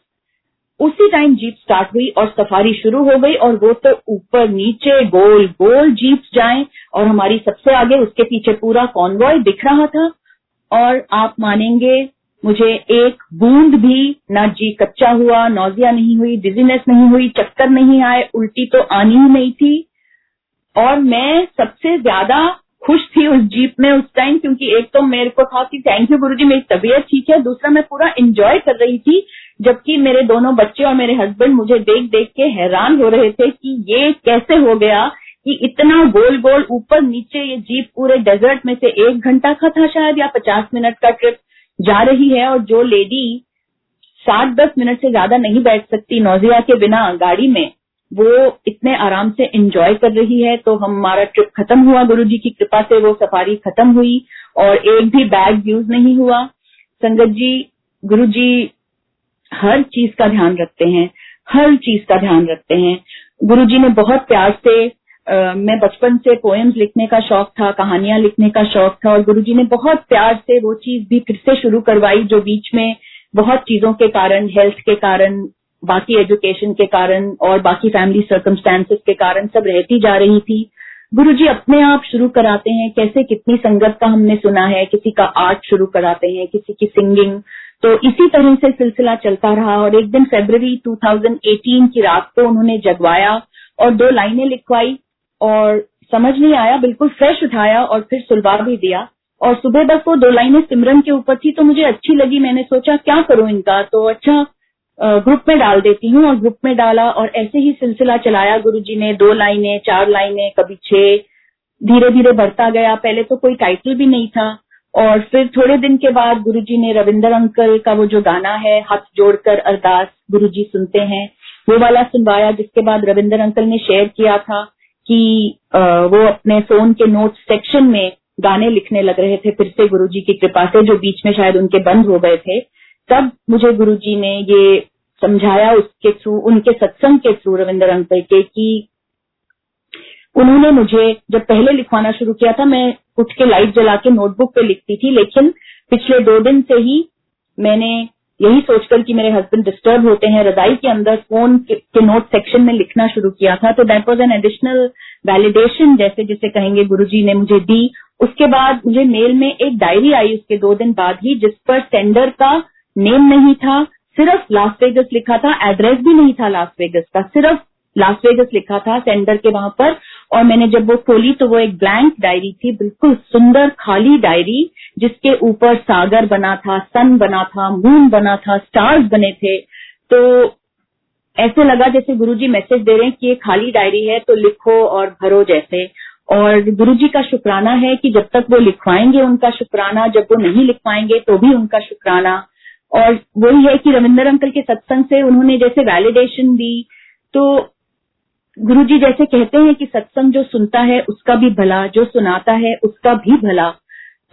उसी टाइम जीप स्टार्ट हुई और सफारी शुरू हो गई और वो तो ऊपर नीचे गोल गोल जीप जाए और हमारी सबसे आगे उसके पीछे पूरा कॉन्वॉय दिख रहा था और आप मानेंगे मुझे एक बूंद भी ना जी कच्चा हुआ नौजिया नहीं हुई डिजीनेस नहीं हुई, चक्कर नहीं आए, उल्टी तो आनी ही नहीं थी और मैं सबसे ज़्यादा खुश थी उस जीप में उस टाइम क्योंकि एक तो मेरे को था कि थैंक यू गुरुजी, मेरी तबीयत ठीक है। दूसरा, मैं पूरा एंजॉय कर रही थी, जबकि मेरे दोनों बच्चे और मेरे हस्बैंड मुझे देख देख के हैरान हो रहे थे कि ये कैसे हो गया कि इतना गोल गोल ऊपर नीचे ये जीप पूरे डेजर्ट में से एक घंटा का था शायद या पचास मिनट का ट्रिप जा रही है और जो लेडी सात दस मिनट से ज़्यादा नहीं बैठ सकती नौजिया के बिना गाड़ी में। वो इतने आराम से एंजॉय कर रही है तो हमारा ट्रिप खत्म हुआ गुरु जी की कृपा से वो सफारी खत्म हुई और एक भी बैग यूज़ नहीं हुआ। संगत जी गुरु जी हर चीज़ का ध्यान रखते हैं हर चीज़ का ध्यान रखते हैं। गुरु जी ने बहुत प्यार से आ, मैं बचपन से पोएम्स लिखने का शौक था कहानियाँ लिखने का शौक था और गुरु जी ने बहुत प्यार से वो चीज़ भी फिर से शुरू करवाई जो बीच में बहुत चीज़ों के कारण हेल्थ के कारण बाकी एजुकेशन के कारण और बाकी फैमिली सर्कमस्टांसेस के कारण सब रहती जा रही थी। गुरु जी अपने आप शुरू कराते हैं, कैसे कितनी संगत का हमने सुना है, किसी का आर्ट शुरू कराते हैं, किसी की सिंगिंग तो इसी तरह से सिलसिला चलता रहा और एक दिन फेब्रवरी 2018 की रात को उन्होंने जगवाया और दो लाइनें लिखवाई और समझ नहीं आया, बिल्कुल फ्रेश उठाया और फिर सुलवा भी दिया। और सुबह बस वो दो लाइनें सिमरन के ऊपर थी तो मुझे अच्छी लगी, मैंने सोचा, क्या करूँ इनका? तो अच्छा ग्रुप में डाल देती हूँ और ग्रुप में डाला और ऐसे ही सिलसिला चलाया। गुरु जी ने दो लाइनें, चार लाइनें, कभी छह। धीरे धीरे बढ़ता गया। पहले तो कोई टाइटल भी नहीं था और फिर थोड़े दिन के बाद गुरु जी ने रविंदर अंकल का वो जो गाना है, हाथ जोड़कर अरदास गुरु जी सुनते हैं, वो वाला सुनवाया, जिसके बाद रविंदर अंकल ने शेयर किया था कि वो अपने फ़ोन के नोट सेक्शन में गाने लिखने लग रहे थे। फिर से गुरु जी की कृपा से, जो बीच में शायद उनके बंद हो गए थे। तब मुझे गुरु जी ने ये समझाया उसके थ्रू उनके सत्संग के थ्रू रविंदर अंकल के कि उन्होंने मुझे जब पहले लिखवाना शुरू किया था मैं उठ के लाइट जला के नोटबुक पे लिखती थी लेकिन पिछले दो दिन से ही मैंने यही सोचकर कि मेरे हस्बैंड डिस्टर्ब होते हैं रजाई के अंदर फ़ोन के, के नोट सेक्शन में लिखना शुरू किया था तो that was an additional validation जैसे जिसे कहेंगे गुरुजी ने मुझे दी। उसके बाद मुझे मेल में एक डायरी आई उसके दो दिन बाद ही जिस पर सेंडर का नेम नहीं था सिर्फ़ लास वेगस लिखा था एड्रेस भी नहीं था लास वेगस का, सिर्फ़ लास वेगस लिखा था सेंडर के वहाँ पर, और मैंने जब वो खोली तो वो एक ब्लैंक डायरी थी, बिल्कुल सुंदर खाली डायरी जिसके ऊपर सागर बना था सन बना था मून बना था स्टार्स बने थे। तो ऐसे लगा जैसे गुरुजी मैसेज दे रहे हैं कि ये खाली डायरी है तो लिखो और भरो जैसे। और गुरुजी का शुक्राना है कि जब तक वो लिखवाएँगे उनका शुक्राना, जब वो नहीं लिखवाएँगे तो भी उनका शुक्राना। और वही है कि रविंदर अंकल के सत्संग से उन्होंने जैसे वैलिडेशन दी तो गुरु जी जैसे कहते हैं कि सत्संग जो सुनता है, उसका भी भला, जो सुनाता है, उसका भी भला।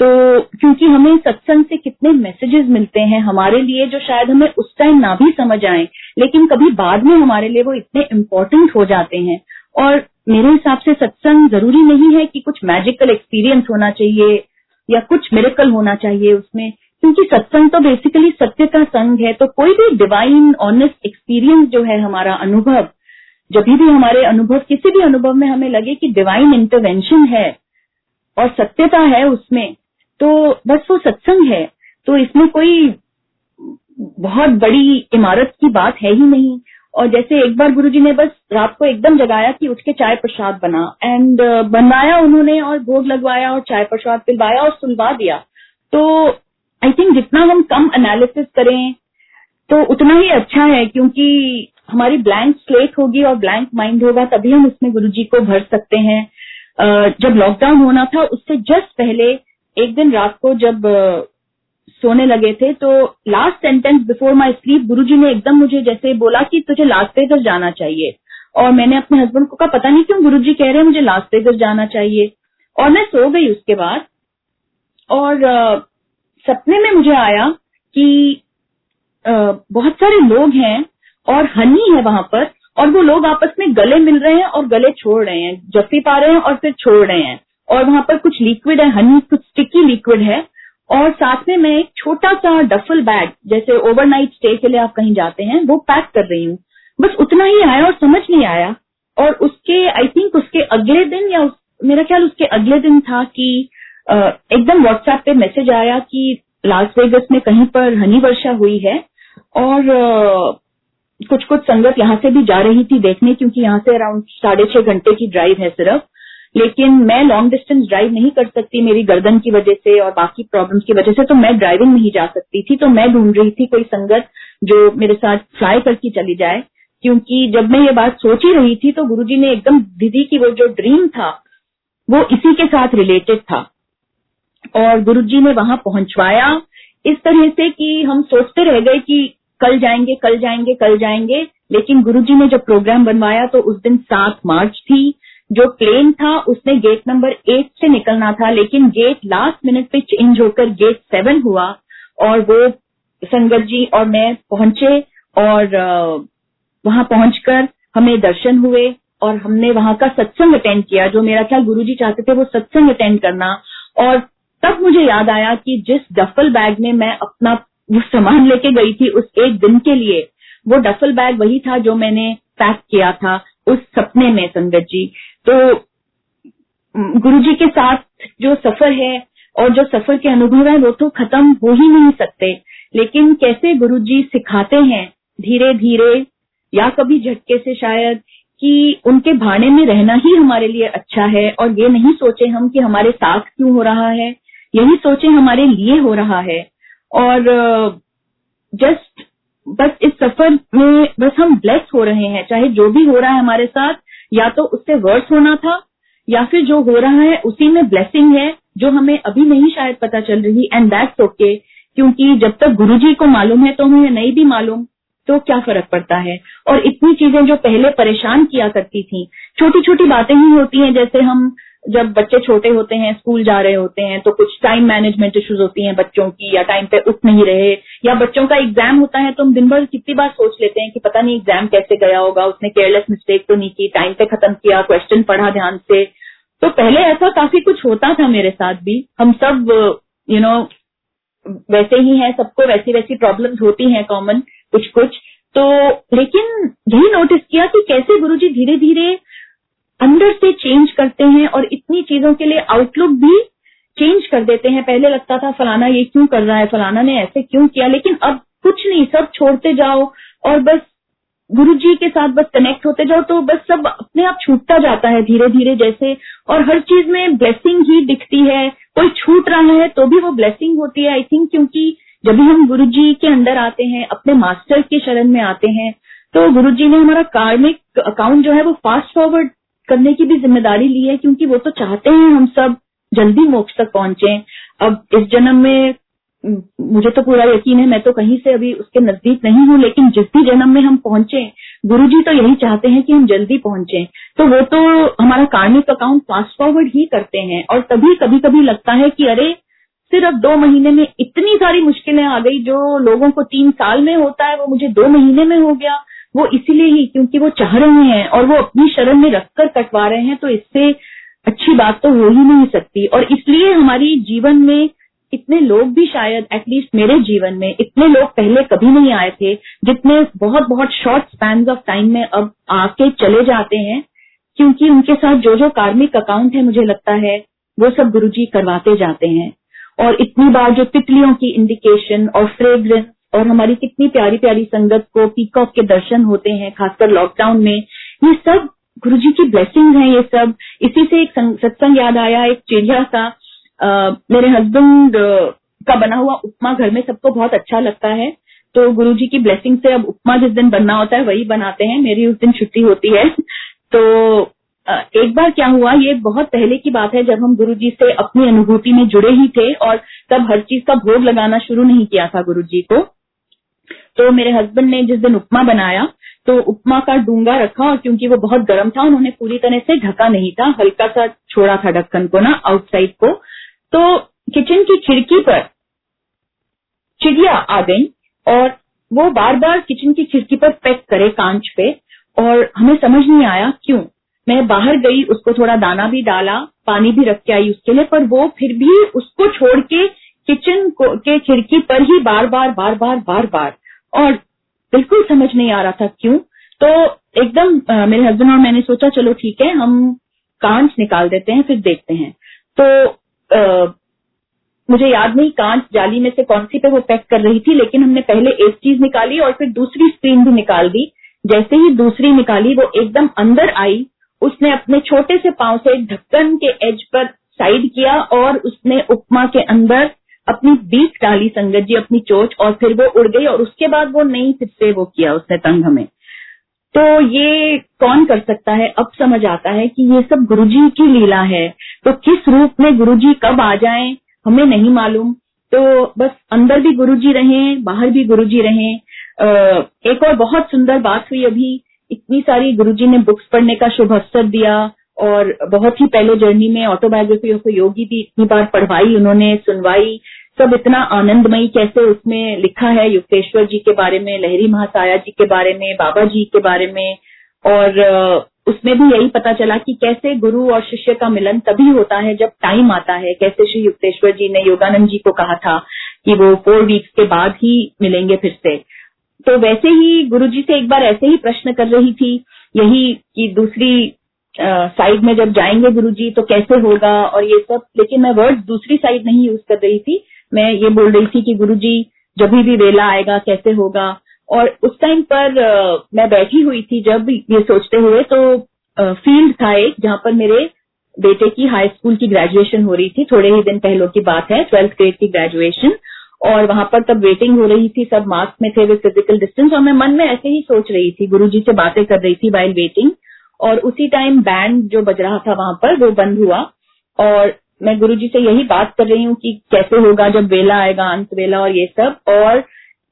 तो क्योंकि हमें सत्संग से कितने मैसेजेस मिलते हैं हमारे लिए जो शायद हमें उस टाइम ना भी समझ आए, लेकिन कभी बाद में हमारे लिए वो इतने इम्पोर्टेंट हो जाते हैं। और मेरे हिसाब से सत्संग ज़रूरी नहीं है कि कुछ मैजिकल एक्सपीरियंस होना चाहिए या कुछ मेरेकल होना चाहिए उसमें। क्योंकि सत्संग तो बेसिकली सत्य का संग है तो कोई भी डिवाइन ऑनेस्ट एक्सपीरियंस जो है हमारा अनुभव जब भी हमारे अनुभव किसी भी अनुभव में हमें लगे कि डिवाइन इंटरवेंशन है और सत्यता है उसमें तो बस वो सत्संग है। तो इसमें कोई बहुत बड़ी इमारत की बात है ही नहीं। और जैसे एक बार गुरुजी ने बस रात को एकदम जगाया कि उठ के चाय प्रसाद बना एंड uh, बनवाया उन्होंने और भोग लगवाया और चाय प्रसाद पिलवाया और सुलवा दिया। तो आई थिंक जितना हम कम एनालिसिस करें तो उतना ही अच्छा है, क्योंकि हमारी ब्लैंक स्लेट होगी और ब्लैंक माइंड होगा, तभी हम उसमें गुरु जी को भर सकते हैं। जब लॉकडाउन होना था, उससे जस्ट पहले, एक दिन रात को जब सोने लगे थे तो last sentence before my sleep Guru ji ने एकदम मुझे जैसे बोला कि तुझे लास्ट वेगस जाना चाहिए। और मैंने अपने हस्बैंड को कहा, पता नहीं क्यों गुरु जी कह रहे हैं मुझे लास्ट वेगस जाना चाहिए? और मैं सो गई उसके बाद। और सपने में मुझे आया कि बहुत सारे लोग हैं और हनी है वहाँ पर और वो लोग आपस में गले मिल रहे हैं और गले छोड़ रहे हैं जफ्फी पा रहे हैं और फिर छोड़ रहे हैं और वहाँ पर कुछ लिक्विड है हनी कुछ स्टिकी लिक्विड है और साथ में मैं एक छोटा सा डफल बैग जैसे ओवरनाइट स्टे के लिए आप कहीं जाते हैं वो पैक कर रही हूँ। बस उतना ही आया और समझ नहीं आया और उसके आई थिंक उसके अगले दिन या उस, मेरा ख्याल उसके अगले दिन था कि एकदम व्हाट्सएप पे मैसेज आया कि लास वेगस में कहीं पर हनी वर्षा हुई है और कुछ कुछ संगत यहाँ से भी जा रही थी देखने क्योंकि यहाँ से अराउंड साढ़े छह घंटे की ड्राइव है सिर्फ़। लेकिन मैं लॉन्ग डिस्टेंस ड्राइव नहीं कर सकती मेरी गर्दन की वजह से और बाकी प्रॉब्लम्स की वजह से तो मैं ड्राइविंग नहीं जा सकती थी। तो मैं ढूंढ रही थी कोई संगत जो मेरे साथ फ्लाई करके चली जाए। क्योंकि जब मैं ये बात सोच ही रही थी तो गुरुजी ने एकदम दीदी की वो जो ड्रीम था, वो इसी के साथ रिलेटेड था। और गुरुजी ने वहाँ पहुंचवाया। इस तरह से कि हम सोचते रह गए कि कल जाएँगे कल जाएँगे कल जाएँगे, लेकिन गुरुजी ने जब प्रोग्राम बनवाया तो उस दिन सात मार्च थी। जो प्लेन था, उसने गेट नंबर एट से निकलना था, लेकिन गेट लास्ट मिनट पे चेंज होकर गेट सेवन हुआ और वो संगत जी और मैं पहुँचे और वहाँ पहुंचकर हमें दर्शन हुए और हमने वहाँ का सत्संग अटेंड किया। जो मेरा ख्याल गुरु जी चाहते थे वो सत्संग अटेंड करना और तब मुझे याद आया कि जिस डफल बैग में मैं अपना वो सामान लेके गई थी उस एक दिन के लिए, वो डफल बैग वही था जो मैंने पैक किया था उस सपने में, संगत जी। तो गुरु जी के साथ जो सफ़र है और जो सफ़र के अनुभव है वो तो खत्म हो ही नहीं सकते। लेकिन कैसे गुरु जी सिखाते हैं धीरे धीरे या कभी झटके से शायद कि उनके भाड़े में रहना ही हमारे लिए अच्छा है और ये नहीं सोचे हम कि हमारे साथ क्यों हो रहा है? यही सोचे हमारे लिए हो रहा है। और जस्ट बस इस सफ़र में बस हम ब्लेस हो रहे हैं, चाहे जो भी हो रहा है हमारे साथ, या तो उससे वर्स होना था, या फिर जो हो रहा है उसी में ब्लेसिंग है, जो हमें अभी नहीं शायद पता चल रही एंड दैट्स ओके क्योंकि जब तक गुरुजी को मालूम है तो हमें नहीं भी मालूम तो क्या फ़र्क पड़ता है? और इतनी चीज़ें जो पहले परेशान किया करती थी छोटी छोटी बातें ही होती हैं, जैसे हम जब बच्चे छोटे होते हैं, स्कूल जा रहे होते हैं तो कुछ टाइम मैनेजमेंट इश्यूज़ होती हैं बच्चों की, या टाइम पे उठ नहीं रहे, या बच्चों का एग्ज़ाम होता है तो हम दिन भर कितनी बार सोच लेते हैं कि पता नहीं एग्ज़ाम कैसे गया होगा, उसने केयरलेस मिस्टेक तो नहीं की टाइम पे खत्म किया क्वेश्चन पढ़ा ध्यान से। तो पहले ऐसा काफ़ी कुछ होता था मेरे साथ भी। हम सब यू नो वैसे ही है, सबको वैसी वैसी प्रॉब्लम्स होती हैं कॉमन कुछ कुछ। तो लेकिन यही नोटिस किया कि कैसे गुरुजी धीरे धीरे अंदर से चेंज करते हैं और इतनी चीज़ों के लिए आउटलुक भी चेंज कर देते हैं। पहले लगता था, फलाना ये क्यों कर रहा है? फलाना ने ऐसे क्यों किया? लेकिन अब कुछ नहीं, सब छोड़ते जाओ और बस गुरु जी के साथ बस कनेक्ट होते जाओ तो बस सब अपने आप छूटता जाता है धीरे धीरे जैसे। और हर चीज़ में ब्लेसिंग ही दिखती है। कोई छूट रहा है तो भी वो ब्लेसिंग होती है आई थिंक क्योंकि जब भी हम गुरु जी के अंदर आते हैं, अपने मास्टर के शरण में आते हैं तो गुरु जी ने हमारा कार्मिक अकाउंट जो है वो फास्ट फॉरवर्ड करने की भी ज़िम्मेदारी ली है, क्योंकि वो तो चाहते हैं हम सब जल्दी मोक्ष तक पहुँचे। अब इस जन्म में मुझे तो पूरा यकीन है, मैं तो कहीं से अभी उसके नज़दीक नहीं हूँ, लेकिन जिस भी जन्म में हम पहुँचे गुरु जी तो यही चाहते हैं कि हम जल्दी पहुँचे। तो वो तो हमारा कार्मिक अकाउंट फास्ट फॉरवर्ड ही करते हैं, और तभी कभी कभी लगता है कि अरे, सिर्फ़ दो महीने में इतनी सारी मुश्किलें आ गई, जो लोगों को तीन साल में होता है, वो मुझे दो महीने में हो गया। वो इसीलिए ही, क्योंकि वो चाह रहे हैं और वो अपनी शरण में रखकर कटवा रहे हैं तो इससे अच्छी बात तो हो ही नहीं सकती। और इसलिए हमारी जीवन में इतने लोग भी शायद एटलीस्ट मेरे जीवन में, इतने लोग पहले कभी नहीं आए थे, जितने बहुत बहुत शॉर्ट स्पैन ऑफ़ टाइम में अब आके चले जाते हैं, क्योंकि उनके साथ जो जो कार्मिक अकाउंट है, मुझे लगता है, वो सब गुरुजी करवाते जाते हैं। और इतनी बार जो तितलियों की इंडिकेशन और फ्रेग्रेंस और हमारी कितनी प्यारी प्यारी संगत को पीकॉक के दर्शन होते हैं खासकर लॉकडाउन में। ये सब गुरु जी की ब्लेसिंग है ये सब। इसी से एक सत्संग याद आया एक चिड़िया आ, मेरे हस्बैंड का बना हुआ उपमा घर में सबको बहुत अच्छा लगता है। तो गुरु जी की ब्लेसिंग से अब उपमा जिस दिन बनना होता है वही बनाते हैं। मेरी उस दिन छुट्टी होती है। तो एक बार क्या हुआ ये बहुत पहले की बात है जब हम गुरु जी से अपनी अनुभूति में जुड़े ही थे और तब हर चीज़ का भोग लगाना शुरू नहीं किया था गुरु जी को। तो मेरे हस्बैंड ने जिस दिन उपमा बनाया तो उपमा का डूँगा रखा और क्योंकि वो बहुत गर्म था, उन्होंने पूरी तरह से ढका नहीं था, हल्का सा छोड़ा था ढक्कन को ना आउटसाइड को। तो किचन की खिड़की पर चिड़िया आ गई और वो बार बार किचन की खिड़की पर पैक करे कांच पे और हमें समझ नहीं आया क्यों। मैं बाहर गई, उसको थोड़ा दाना भी डाला, पानी भी रख के आई उसके लिए, पर वो फिर भी उसको छोड़ के किचन को खिड़की पर ही बार बार बार बार बार बार और बिल्कुल समझ नहीं आ रहा था क्यों? तो एकदम मेरे हस्बैंड और मैंने सोचा चलो ठीक है हम कांच निकाल देते हैं फिर देखते हैं। तो आ, मुझे याद नहीं कांच जाली में से कौन सी पे वो पैक कर रही थी लेकिन हमने पहले एक चीज़ निकाली और फिर दूसरी स्क्रीन भी निकाल दी। जैसे ही दूसरी निकाली वो एकदम अंदर आई। उसने अपने छोटे से पाँव से ढक्कन के एज पर साइड किया और उसने उपमा के अंदर अपनी बीक डाली संगत जी, अपनी चोच, और फिर वो उड़ गई, और उसके बाद वो नहीं फिर से वो किया उसने तंग हमें। तो ये कौन कर सकता है? अब समझ आता है कि ये सब गुरुजी की लीला है। तो किस रूप में गुरुजी कब आ जाएँ, हमें नहीं मालूम। तो बस अंदर भी गुरुजी रहे, बाहर भी गुरुजी रहे। एक और बहुत सुंदर बात हुई अभी, इतनी सारी गुरुजी ने बुक्स पढ़ने का शुभ अवसर दिया, और बहुत ही पहले जर्नी में ऑटोबायोग्राफी ऑफ़ योगी भी इतनी बार पढ़वाई, उन्होंने, सुनवाई। सब इतना आनंदमयी कैसे उसमें लिखा है युक्तेश्वर जी के बारे में, लहरी महासाया जी के बारे में, बाबा जी के बारे में? और उसमें भी यही पता चला कि कैसे गुरु और शिष्य का मिलन तभी होता है जब टाइम आता है। कैसे श्री युक्तेश्वर जी ने योगानंद जी को कहा था कि वो फोर वीक्स के बाद ही मिलेंगे फिर से। तो वैसे ही गुरु जी से एक बार ऐसे ही प्रश्न कर रही थी, यही कि दूसरी साइड में जब जाएँगे गुरु जी तो कैसे होगा और ये सब, लेकिन मैं वर्ड दूसरी साइड नहीं यूज़ कर रही थी। मैं ये बोल रही थी कि गुरु जी जब भी वेला आएगा, कैसे होगा? और उस टाइम पर मैं बैठी हुई थी जब ये सोचते हुए तो फ़ील्ड था एक, जहाँ पर मेरे बेटे की हाई स्कूल की ग्रेजुएशन हो रही थी। थोड़े ही दिन पहलों की बात है ट्वेल्थ ग्रेड की ग्रेजुएशन और वहाँ पर तब वेटिंग हो रही थी, सब मास्क में थे विद फ़िज़िकल डिस्टेंस और मैं मन में ऐसे ही सोच रही थी गुरु जी से बातें कर रही थी वाइल वेटिंग और उसी टाइम बैंड जो बज रहा था वहाँ पर, वो बंद हुआ। और मैं गुरु जी से यही बात कर रही हूँ कि कैसे होगा जब वेला आएगा अंत वेला और ये सब। और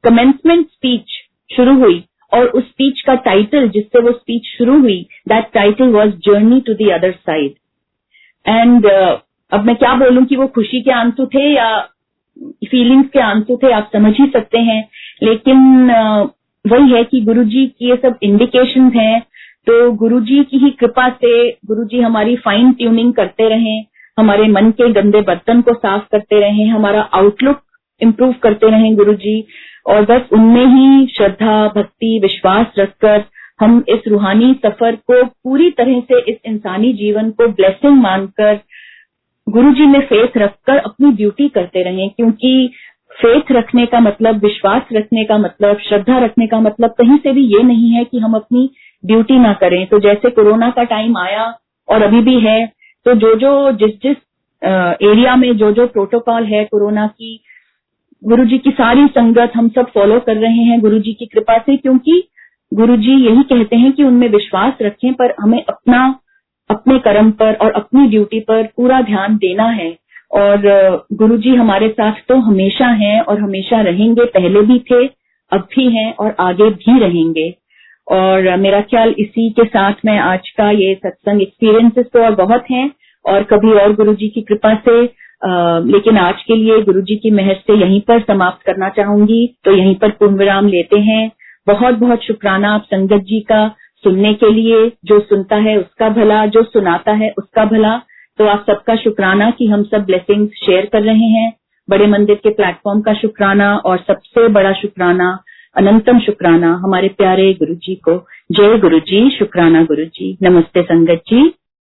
कमेंसमेंट स्पीच शुरू हुई और उस स्पीच का टाइटल जिससे वो स्पीच शुरू हुई that title was journey to the other side and अब मैं क्या बोलूँ कि वो खुशी के आँसू थे या फीलिंग्स के आँसू थे आप समझ ही सकते हैं। लेकिन uh, वही है कि गुरुजी की ये सब इंडिकेशन हैं तो गुरुजी की ही कृपा से गुरुजी हमारी फाइन ट्यूनिंग करते रहें। हमारे मन के गंदे बर्तन को साफ़ करते रहें, हमारा आउटलुक इम्प्रूव करते रहें गुरुजी, और बस उनमें ही श्रद्धा, भक्ति, विश्वास रखकर हम इस रूहानी सफ़र को पूरी तरह से इस इंसानी जीवन को ब्लेसिंग मानकर गुरु जी में फेथ रखकर अपनी ड्यूटी करते रहें, क्योंकि फेथ रखने का मतलब विश्वास रखने का मतलब श्रद्धा रखने का मतलब कहीं से भी ये नहीं है कि हम अपनी ड्यूटी ना करें। तो जैसे कोरोना का टाइम आया और अभी भी है तो जो जो जिस जिस एरिया में जो जो प्रोटोकॉल है कोरोना की गुरु जी की सारी संगत हम सब फॉलो कर रहे हैं गुरु जी की कृपा से, क्योंकि गुरु जी यही कहते हैं कि उनमें विश्वास रखें, पर हमें अपना, अपने कर्म पर और अपनी ड्यूटी पर पूरा ध्यान देना है। और गुरु जी हमारे साथ तो हमेशा हैं और हमेशा रहेंगे, पहले भी थे, अब भी हैं और आगे भी रहेंगे। और मेरा ख्याल इसी के साथ में आज का ये सत्संग एक्सपीरियंसेस तो और बहुत हैं और कभी और गुरु जी की कृपा से आ, लेकिन आज के लिए गुरु जी की मेहर से यहीं पर समाप्त करना चाहूँगी। तो यहीं पर पूर्ण विराम लेते हैं। बहुत बहुत शुक्राना आप संगत जी का सुनने के लिए। जो सुनता है उसका भला जो सुनाता है उसका भला। तो आप सबका शुक्राना कि हम सब ब्लेसिंग शेयर कर रहे हैं। बड़े मंदिर के प्लेटफॉर्म का शुक्राना और सबसे बड़ा शुक्राना अनंतम शुक्राना। हमारे प्यारे गुरु जी को। जय गुरु जी शुक्राना गुरु जी नमस्ते संगत जी।